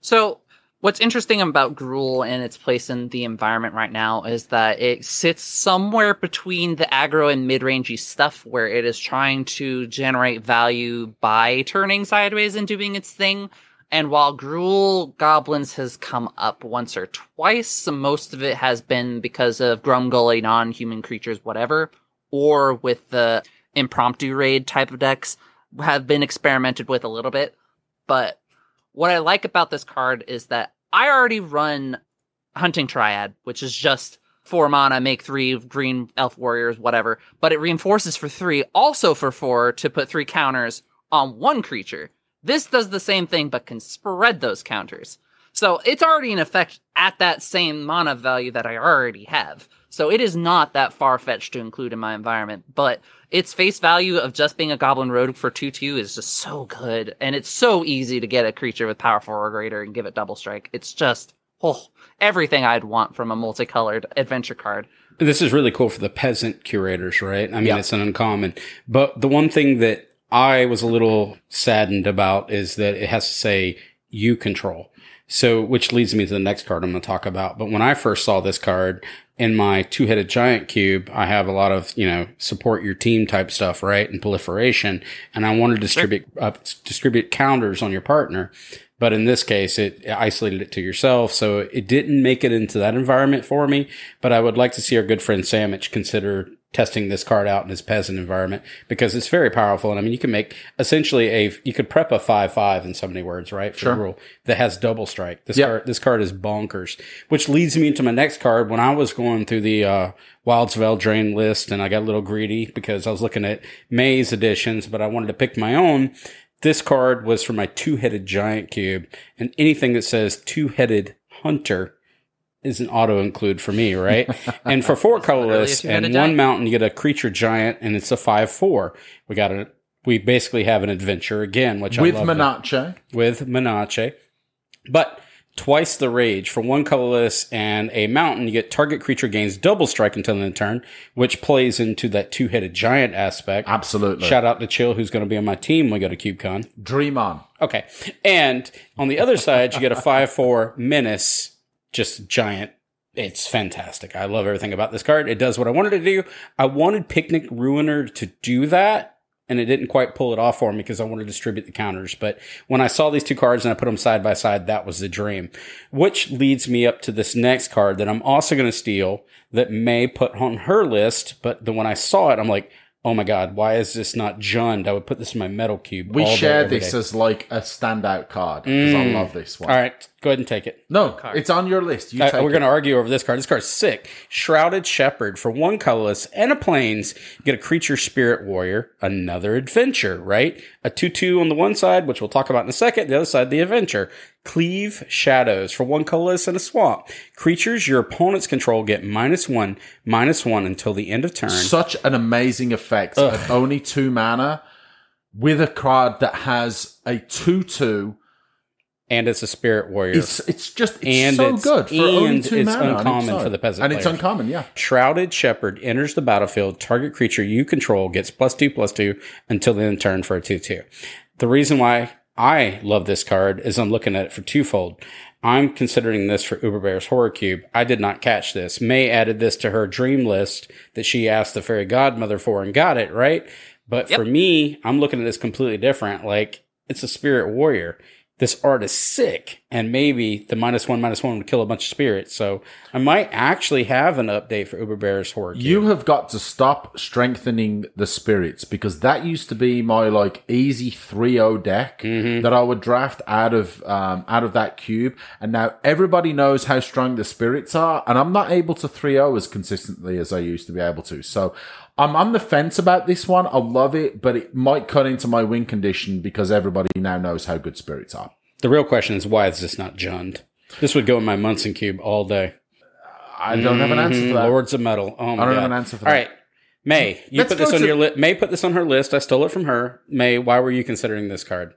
So, what's interesting about Gruul and its place in the environment right now is that it sits somewhere between the aggro and mid-rangey stuff where it is trying to generate value by turning sideways and doing its thing. And while Gruul Goblins has come up once or twice, most of it has been because of Grumgully non-human creatures, whatever, or with the impromptu raid type of decks have been experimented with a little bit. But what I like about this card is that I already run Hunting Triad, which is just four mana, make three green elf warriors, whatever. But it reinforces for three, also for four, to put three counters on one creature. This does the same thing, but can spread those counters. So it's already in effect at that same mana value that I already have. So it is not that far fetched to include in my environment, but its face value of just being a goblin rogue for 2 2 is just so good. And it's so easy to get a creature with power 4 or greater and give it double strike. It's just, oh, everything I'd want from a multicolored adventure card. This is really cool for the peasant curators, right? I mean, Yeah. it's an uncommon. But the one thing that I was a little saddened about is that it has to say you control. So, which leads me to the next card I'm going to talk about. But when I first saw this card in my two headed giant cube, I have a lot of, you know, support your team type stuff, right? And proliferation. And I want to distribute, uh, distribute counters on your partner. But in this case, it isolated it to yourself. So it didn't make it into that environment for me. But I would like to see our good friend Sammich consider testing this card out in his peasant environment because it's very powerful. And I mean, you can make essentially a, you could prep a 5-5 in so many words, right? For Sure. rule that has double strike. This Yeah. card, this card is bonkers, which leads me into my next card. When I was going through the, uh, Wilds of Eldraine list and I got a little greedy because I was looking at May's editions, but I wanted to pick my own. This card was for my two-headed giant cube and anything that says two-headed hunter is an auto include for me, right? and for four colorless and one mountain, you get a creature giant and it's a five four. We got a we basically have an adventure again, which With I love. menace. with menace. But twice the rage for one colorless and a mountain, you get target creature gains double strike until the end turn, which plays into that two headed giant aspect. Absolutely. Shout out to Chill, who's going to be on my team when we go to CubeCon. Dream on. Okay. And on the other side, you get a 5 4 menace, just giant it's fantastic. I love everything about this card. It does what I wanted to do. I wanted Picnic Ruiner to do that, and it didn't quite pull it off for me because I want to distribute the counters. But when I saw these two cards and I put them side by side, that was the dream. Which leads me up to this next card that I'm also going to steal that May put on her list. But then when I saw it, I'm like, oh my god, why is this not Jund? I would put this in my metal cube. We all share every this day. as like a standout card because I love this one. All right, go ahead and take it. No, it's on your list. You Uh, take we're going to argue over this card. This card's sick. Shrouded Shepherd for one colorless and a plains. You get a creature spirit warrior, another adventure, right? A 2 2 on the one side, which we'll talk about in a second. The other side, the adventure. Cleave Shadows for one colorless and a swamp. Creatures your opponents control get minus one, minus one until the end of turn. Such an amazing effect at only two mana with a card that has a two-two. and it's a spirit warrior. It's it's just it's And so it's- good for only two it's mana. on uncommon for the peasant and it's players. uncommon. Yeah, Shrouded Shepherd enters the battlefield. Target creature you control gets plus two, plus two until the end of turn for a 2 2. The reason why I love this card is I'm looking at it for twofold. I'm considering this for Uber Bear's Horror Cube. I did not catch this. May added this to her dream list that she asked the fairy godmother for and got it, right? But Yep. for me, I'm looking at this completely different. Like, it's a spirit warrior. This art is sick, and maybe the minus one, minus one would kill a bunch of spirits. So I might actually have an update for Uber Bear's Horror you have got to stop strengthening the spirits because that used to be my like easy 3-0 deck Mm-hmm. that I would draft out of um, out of that cube, and now everybody knows how strong the spirits are, and I'm not able to 3-0 as consistently as I used to be able to. So. I'm on the fence about this one. I love it, but it might cut into my win condition because everybody now knows how good spirits are. The real question is why is this not Jund? This would go in my Munson cube all day. I don't have an answer for Mhm, that. Lords of Metal. Oh my I don't God. have an answer for that. All right. May, you Let's put this on to- your list. May put this on her list. I stole it from her. May, why were you considering this card?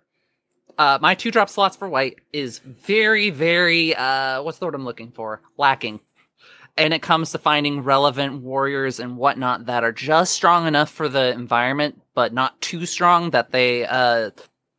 Uh, my two drop slots for white is very, very, uh, what's the word I'm looking for? Lacking. And it comes to finding relevant warriors and whatnot that are just strong enough for the environment, but not too strong that they, uh,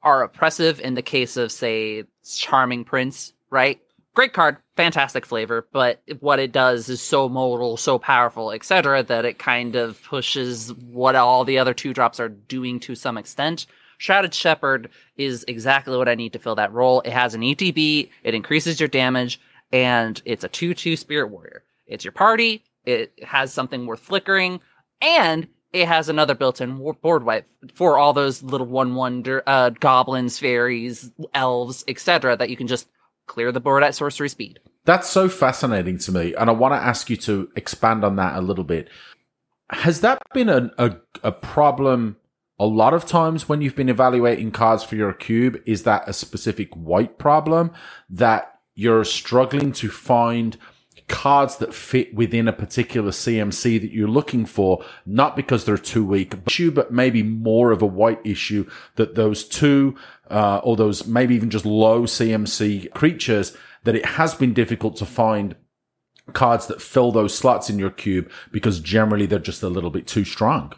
are oppressive in the case of, say, Charming Prince, right? Great card, fantastic flavor, but what it does is so modal, so powerful, etc., that it kind of pushes what all the other two drops are doing to some extent. Shrouded Shepherd is exactly what I need to fill that role. It has an ETB, it increases your damage, and it's a 2 2 Spirit Warrior. It's your party, it has something worth flickering, and it has another built in board wipe for all those little 1 1 uh, goblins, fairies, elves, etc., that you can just clear the board at sorcery speed. That's so fascinating to me, and I want to ask you to expand on that a little bit. Has that been a, a, a problem a lot of times when you've been evaluating cards for your cube? Is that a specific white problem that you're struggling to find cards that fit within a particular CMC that you're looking for, not because they're too weak, but maybe more of a white issue that those two, uh, or those maybe even just low CMC creatures, that it has been difficult to find cards that fill those slots in your cube because generally they're just a little bit too strong.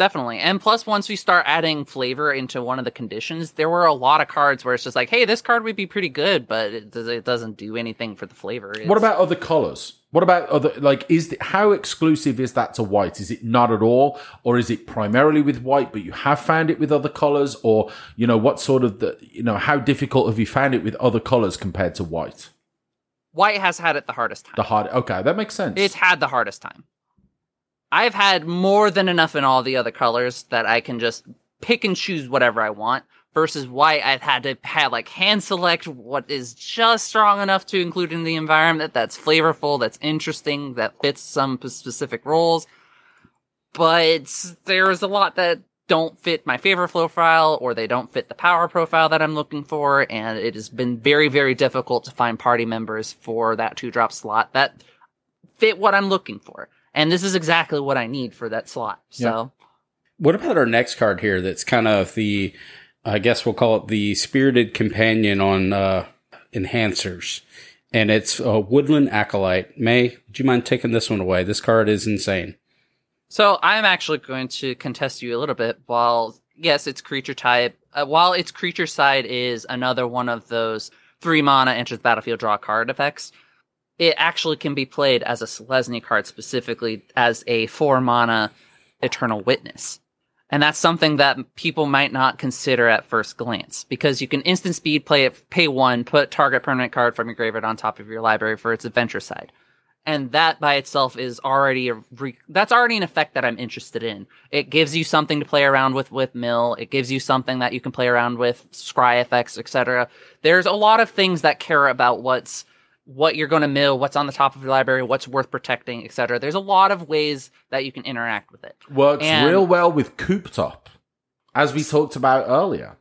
Definitely. And plus, once we start adding flavor into one of the conditions, there were a lot of cards where it's just like, hey, this card would be pretty good, but it, does, it doesn't do anything for the flavor. It's- What about other colors? What about other like is the, how exclusive is that to white? Is it not at all, or is it primarily with white, but you have found it with other colors, or you know what sort of the you know how difficult have you found it with other colors compared to white? White has had it the hardest time. The hard okay, that makes sense. It's had the hardest time. I've had more than enough in all the other colors that I can just pick and choose whatever I want. Versus white, I've had to have like hand select what is just strong enough to include in the environment that's flavorful, that's interesting, that fits some specific roles. But there's a lot that don't fit my favorite flow profile or they don't fit the power profile that I'm looking for. And it has been very, very difficult to find party members for that two drop slot that fit what I'm looking for. And this is exactly what I need for that slot. So What about our next card here? That's kind of the, I guess we'll call it the spirited companion on uh, enhancers, and it's a woodland acolyte. May, would you mind taking this one away? This card is insane. So I'm actually going to contest you a little bit. While yes, it's creature type. Uh, while its creature side is another one of those three mana enters the battlefield draw card effects. It actually can be played as a Selesnya card specifically as a four mana Eternal Witness. And that's something that people might not consider at first glance because you can instant speed play it, pay one, put target permanent card from your graveyard on top of your library for its adventure side. And that by itself is already a re- that's already an effect that I'm interested in. It gives you something to play around with with mill. It gives you something that you can play around with scry effects, etc. There's a lot of things that care about what's what you're going to mill, what's on the top of your library, what's worth protecting, etc. There's a lot of ways that you can interact with it. Works And- real well with Cooped Up, as we talked about earlier.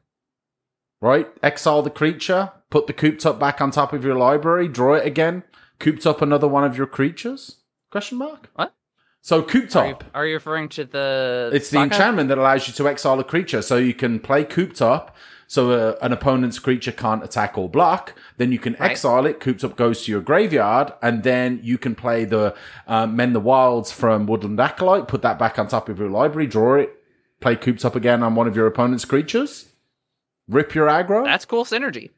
Right? Exile the creature, put the Cooped Up back on top of your library, draw it again, cooped up another one of your creatures? Question mark? What? So Coop Are you, Top. are you referring to the? It's the enchantment that allows you to exile a creature. So you can play cooped up, so uh, an opponent's creature can't attack or block. Then you can Right. exile it. Cooped Up goes to your graveyard, and then you can play the uh, Mend the Wilds from Woodland Acolyte. Put that back on top of your library. Draw it. Play Cooped Up again on one of your opponent's creatures. Rip your aggro. That's cool synergy.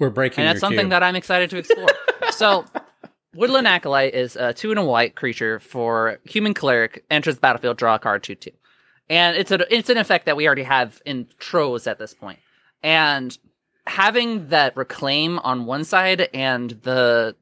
We're breaking and your that's something cube. that I'm excited to explore. so, Woodland Acolyte is a two and a white creature for human cleric. Enters the battlefield, draw a card, two two, and it's a it's an effect that we already have in Tros at this point. And having that reclaim on one side and the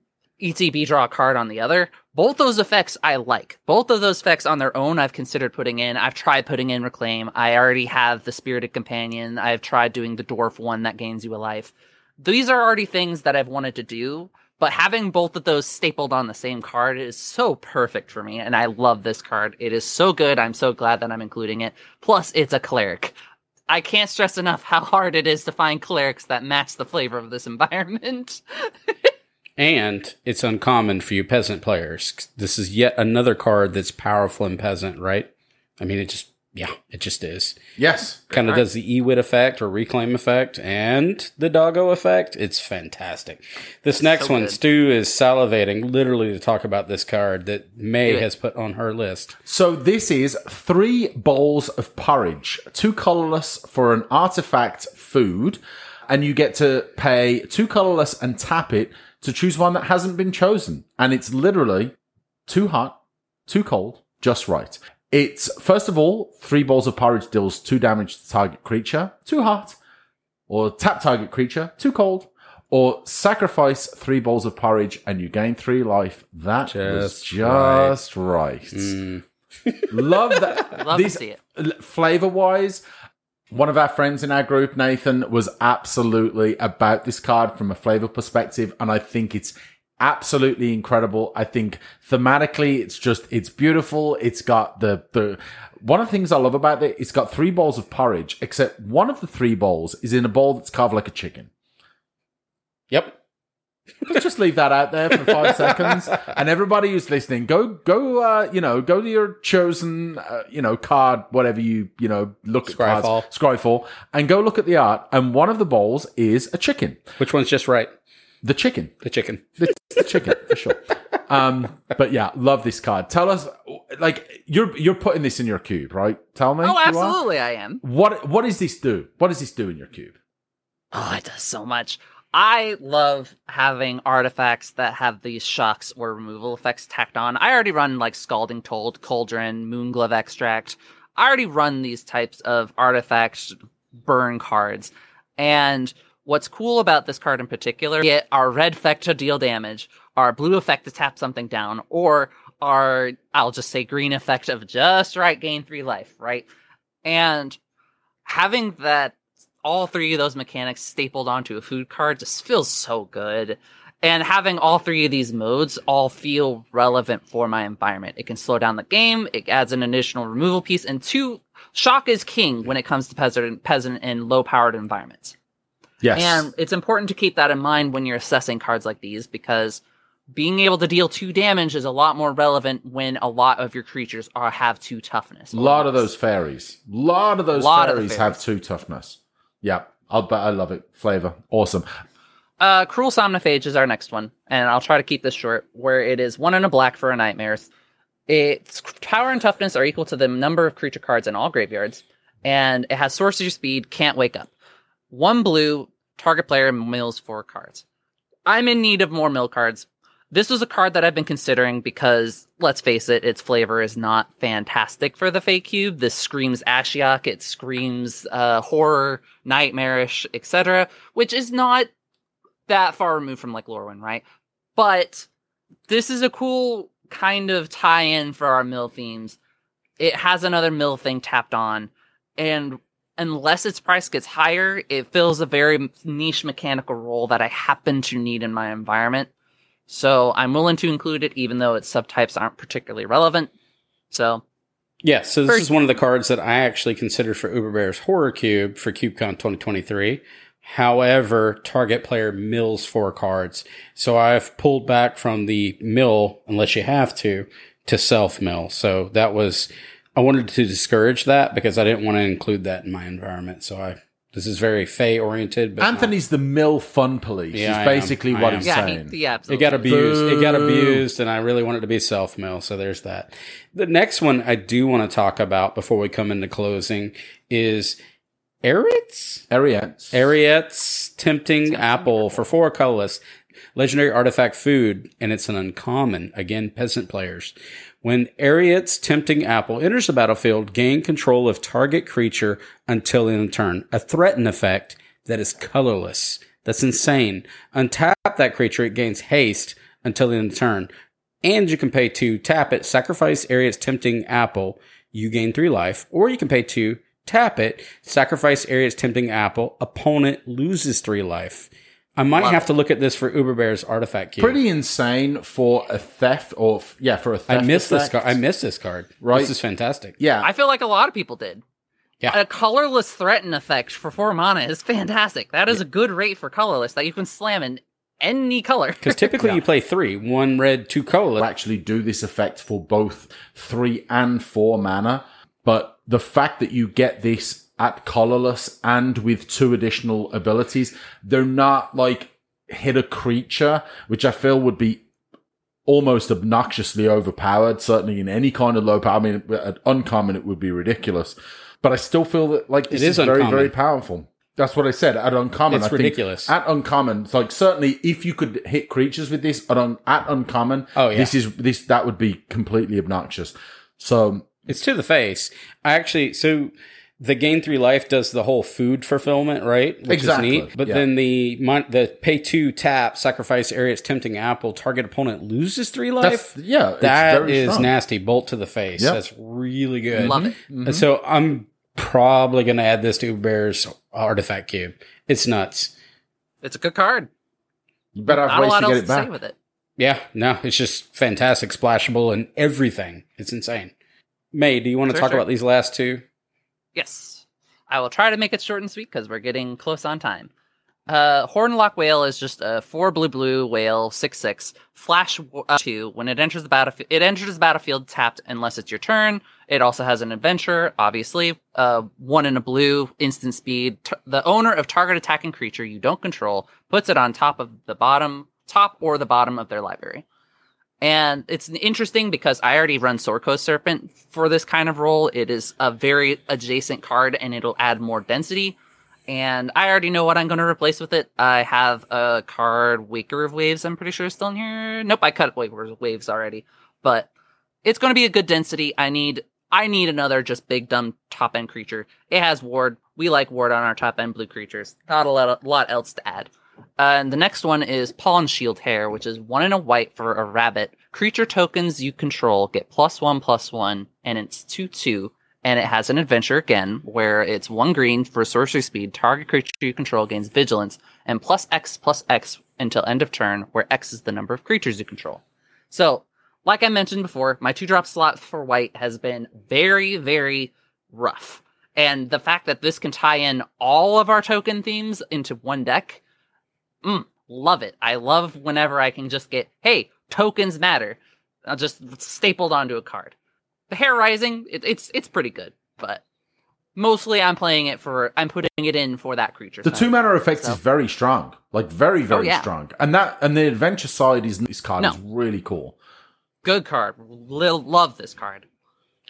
ETB draw a card on the other, both those effects I like. Both of those effects on their own I've considered putting in. I've tried putting in reclaim. I already have the spirited companion. I've tried doing the dwarf one that gains you a life these are already things that I've wanted to do, but having both of those stapled on the same card is so perfect for me, and I love this card. It is so good. I'm so glad that I'm including it. Plus, it's a cleric. I can't stress enough how hard it is to find clerics that match the flavor of this environment. and it's uncommon for you peasant players. This is yet another card that's powerful in peasant, right? I mean, it just, yeah, it just is. yes. Kind of does the Ewit effect or reclaim effect and the doggo effect. It's fantastic. This next So one, good. Stu is salivating literally to talk about this card that May it. has put on her list. So this is three bowls of porridge, two colorless for an artifact food, and you get to pay two colorless and tap it to choose one that hasn't been chosen. And it's literally too hot, too cold, just right. It's first of all, three bowls of porridge deals two damage to target creature, too hot, or tap target creature, too cold, or sacrifice three bowls of porridge and you gain three life. That was Just just right. Hmm. Love that. Love to see it. Flavor wise, one of our friends in our group, Nathan, was absolutely about this card from a flavor perspective, and I think it's absolutely incredible. I think thematically, it's just it's beautiful. It's got the the one of the things I love about it. It's got three bowls of porridge, except one of the three bowls is in a bowl that's carved like a chicken. Yep. Let's just leave that out there for five seconds, and everybody who's listening, go go, uh, you know, go to your chosen, uh, you know, card, whatever you you know look at Scryfall. cards, Scryfall, and go look at the art. And one of the bowls is a chicken, Which one's just right? The chicken, The chicken. the, the chicken for sure. Um, but yeah, love this card. Tell us, like, you're you're putting this in your cube, right? Tell me. Oh, absolutely, I am. What what does this do? What does this do in your cube? Oh, it does so much. I love having artifacts that have these shocks or removal effects tacked on. I already run like Scalding Told, Cauldron, Moonglove Extract. I already run these types of artifacts burn cards. And what's cool about this card in particular, get our red effect to deal damage, our blue effect to tap something down, or our, I'll just say green effect of just right gain three life, right? And having that all three of those mechanics stapled onto a food card just feels so good. And having all three of these modes all feel relevant for my environment. It can slow down the game, it adds an additional removal piece, and two, shock is king when it comes to peasant, peasant and low powered environments. Yes, And it's important to keep that in mind when you're assessing cards like these because being able to deal two damage is a lot more relevant when a lot of your creatures are have two toughness. A lot of those fairies. A lot of those Lot of fairies have two toughness. Yeah, I'll bet I love it. Flavor, awesome. Uh, Cruel Somnophage is our next one, and I'll try to keep this short. Where it is one and a black for a nightmare. Its power and toughness are equal to the number of creature cards in all graveyards, and it has sorcery speed. Can't wake up. One blue target player mills four cards. I'm in need of more mill cards. this was a card that I've been considering because, let's face it, its flavor is not fantastic for the Fae Cube. This screams Ashiok, it screams uh, horror, nightmarish, etc., which is not that far removed from like Lorwyn, right? But this is a cool kind of tie-in for our mill themes. It has another mill thing tapped on, and unless its price gets higher, it fills a very niche mechanical role that I happen to need in my environment. So I'm willing to include it, even though its subtypes aren't particularly relevant. So Yeah, so this is one of the cards that I actually considered for Uber Bear's Horror Cube for CubeCon 2023. However, target player mills four cards. So I've pulled back from the mill, unless you have to, to self mill. So that was, I wanted to discourage that because I didn't want to include that in my environment. So I, this is very Fey oriented. But not- Anthony's the mill fun police. Yeah, I is basically am. I what am. he's yeah, saying. he, yeah, It got abused. It got abused, and I really wanted to be self mill. So there's that. The next one I do want to talk about before we come into closing is Eritz? Ariets. Eriette's Tempting Apple for four colorless. Legendary artifact food, and it's an uncommon. Again, peasant players. When Eriette's Tempting Apple enters the battlefield, gain control of target creature until end of turn. A threaten effect that is colorless. That's insane. Untap that creature, it gains haste until end of turn. And you can pay two, tap it, sacrifice Eriette's Tempting Apple, you gain three life. Or you can pay two, tap it, sacrifice Eriette's Tempting Apple, opponent loses three life. I might Love have to look at this for Uber Bear's artifact cube. Pretty insane for a theft or f- yeah for a theft. I missed this card. I missed this card. Right. This is fantastic. Yeah, I feel like a lot of people did. Yeah. A colorless threaten effect for four mana is fantastic. That is a good rate for colorless that you can slam in any color. Because typically Yeah. you play three, one red, two colorless. will actually do this effect for both three and four mana. But the fact that you get this at colorless and with two additional abilities, they're not like hit a creature, which I feel would be almost obnoxiously overpowered, certainly in any kind of low power. I mean, at uncommon, it would be ridiculous. But I still feel that like this It is, is very, very powerful. That's what I said. At uncommon, It's I think ridiculous. At uncommon, it's like certainly if you could hit creatures with this at, un- at uncommon, Oh, yeah. this is this that would be completely obnoxious. So It's to the face. I actually so the gain three life does the whole food fulfillment, right? Which Exactly, is neat. But yeah. then the mon- the pay two tap sacrifice Eriette's tempting apple target opponent loses three life. that's yeah, it's That very is strong. nasty. Bolt to the face. Yep. That's really good. Love it. Mm-hmm. And so I'm probably going to add this to Bear's artifact cube. It's nuts. It's a good card. You better have Not a lot to else get to it say with it. Yeah, no, it's just fantastic, splashable, and everything. It's insane. May, do you want to Sure, talk sure. about these last two? Yes. I will try to make it short and sweet because we're getting close on time. Uh, Horned Loch-Whale is just a four blue blue whale, six six flash uh, two. When it enters the battlefield, it enters the battlefield tapped unless it's your turn. It also has an adventure, obviously. Uh, one in a blue, instant speed. T- the owner of target attacking creature you don't control puts it on top of the bottom, top or the bottom of their library. And it's interesting because I already run Sorko Serpent for this kind of role. It is a very adjacent card and it'll add more density. And I already know what I'm going to replace with it. I have a card, Waker of Waves, I'm pretty sure is still in here. Nope, I cut Waker of Waves already. But it's going to be a good density. I need I need another just big dumb top end creature. It has ward. We like ward on our top end blue creatures. Not a lot, a lot else to add. Uh, and the next one is Pollen-Shield Hare, which is one and a white for a rabbit. Creature tokens you control get plus one plus one, and it's two two. And it has an adventure again, where it's one green for sorcery speed. Target creature you control gains vigilance, and plus X plus X until end of turn, where X is the number of creatures you control. So, like I mentioned before, my two drop slot for white has been very, very rough. And the fact that this can tie in all of our token themes into one deck, mm, love it. I love whenever I can just get, hey, tokens matter. I'll just stapled onto a card. The Hare Raising, it, it's it's pretty good, but mostly I'm playing it for I'm putting it in for that creature. The side. two mana effect So- is very strong, like very, very yeah. strong, and that and the adventure side is this card No. is really cool. good card. Lil, love this card.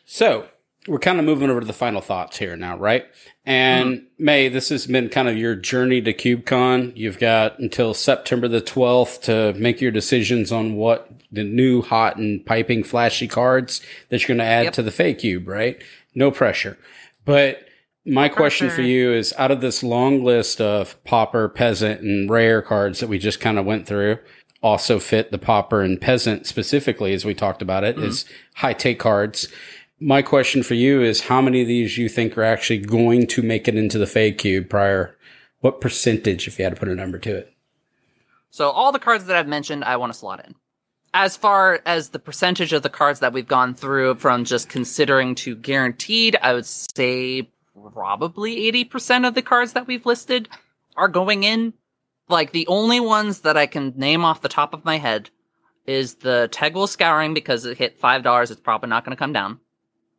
So, we're kind of moving over to the final thoughts here now, right? And mm-hmm. May, this has been kind of your journey to CubeCon. You've got until September the 12th to make your decisions on what the new hot and piping flashy cards that you're going to add Yep. to the Fae cube, right? No pressure. But my question for you is out of this long list of Pauper, peasant, and rare cards that we just kind of went through, also fit the Pauper and peasant specifically, as we talked about it, it, is high take cards. My question for you is how many of these you think are actually going to make it into the Fae cube prior? What percentage, if you had to put a number to it? So all the cards that I've mentioned, I want to slot in. As far as the percentage of the cards that we've gone through from just considering to guaranteed, I would say probably 80% of the cards that we've listed are going in. Like the only ones that I can name off the top of my head is the Tegwyll Scouring because it hit $5. It's probably not going to come down.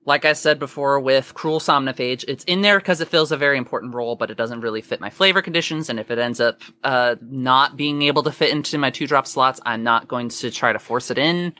Like I said before with Cruel Somnophage, it's in there because it fills a very important role, but it doesn't really fit my flavor conditions. And if it ends up uh, not being able to fit into my two drop slots, I'm not going to try to force it in.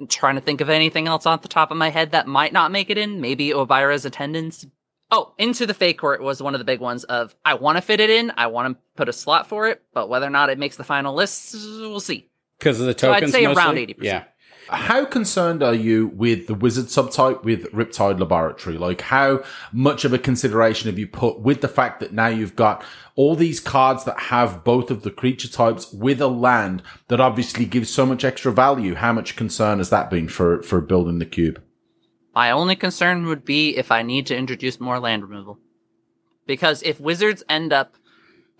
I'm trying to think of anything else off the top of my head that might not make it in. Maybe Obyra's Attendants. Oh, into the Fae court was one of the big ones of I want to fit it in, I want to put a slot for it, but whether or not it makes the final list, we'll see. Because of the So I'd tokens, say around 80%. Yeah. How concerned are you with the wizard subtype with Riptide Laboratory? Like, how much of a consideration have you put with the fact that now you've got all these cards that have both of the creature types with a land that obviously gives so much extra value? How much concern has that been for, for building the cube? My only concern would be if I need to introduce more land removal. Because if wizards end up,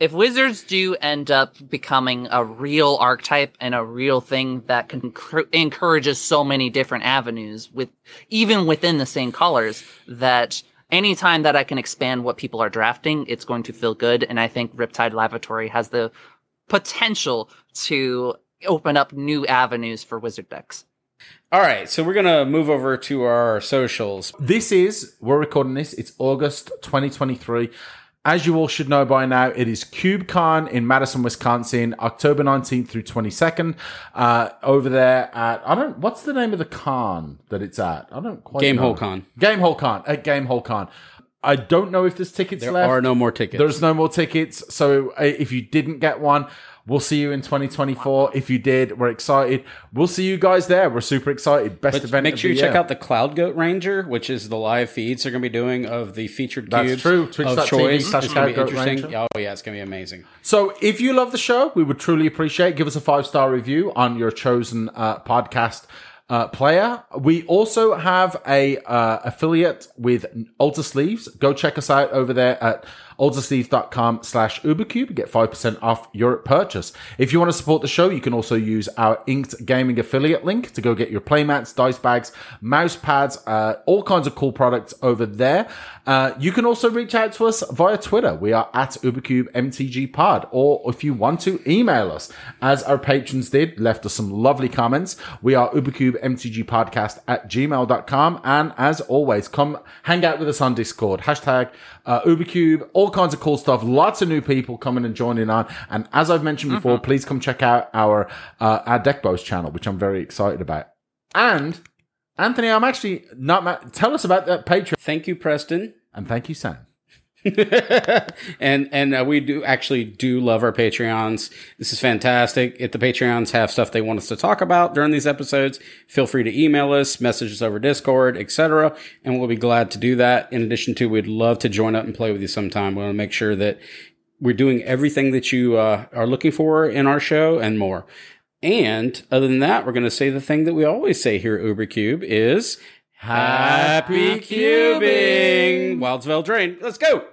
if wizards do end up becoming a real archetype and a real thing that can cr- encourages so many different avenues with, even within the same colors, that anytime that I can expand what people are drafting, it's going to feel good. And I think Riptide Laboratory has the potential to open up new avenues for wizard decks. All right. So we're going to move over to our socials. This is, we're recording this, it's August 2023. As you all should know by now, it is CubeCon in Madison, Wisconsin, October 19th through 22nd. Uh, over there at, I don't, what's the name of the con that it's at? I don't quite Game know. Hole Con. Game Hole Con, at Game Hole Con. I don't know if there's tickets There left. There are no more tickets. There's no more tickets. So uh, if you didn't get one, we'll see you in 2024. If you did, we're excited. We'll see you guys there. We're super excited. Best But event. make of sure you check out the Cloud Goat Ranger, which is the live feeds they're going to be doing of the featured That's cubes true. of Twitch.tv choice. It's going to be interesting. Ranger. Oh yeah, it's going to be amazing. So if you love the show, we would truly appreciate give us a five star review on your chosen uh, podcast uh, player. We also have a uh, affiliate with Alter Sleeves. Go check us out over there at altersleeves.com slash ubercube. Get 5% off your purchase. If you want to support the show, you can also use our Inked Gaming affiliate link to go get your playmats, dice bags, mouse pads, uh, all kinds of cool products over there. Uh, you can also reach out to us via Twitter. We are at Ubercube MTG Pod, Or if you want to, email us, as our patrons did, left us some lovely comments. We are Ubercube MTG Podcast at gmail.com. And as always, come hang out with us on Discord. Hashtag uh, Ubercube, all kinds of cool stuff. Lots of new people coming and joining on. And as I've mentioned before, please come check out our, uh, our Deck Bows channel, which I'm very excited about. And Anthony, I'm actually not. Ma- tell us about that Patreon. Thank you, Preston. And thank you, Sam. and and uh, we do actually do love our Patreons. This is fantastic. If the Patreons have stuff they want us to talk about during these episodes, feel free to email us, message us over Discord, etc., and we'll be glad to do that. In addition to, we'd love to join up and play with you sometime. We want to make sure that we're doing everything that you uh, are looking for in our show and more. And other than that, we're going to say the thing that we always say here at UberCube is Happy Cubing! Wilds of Eldraine. Let's go!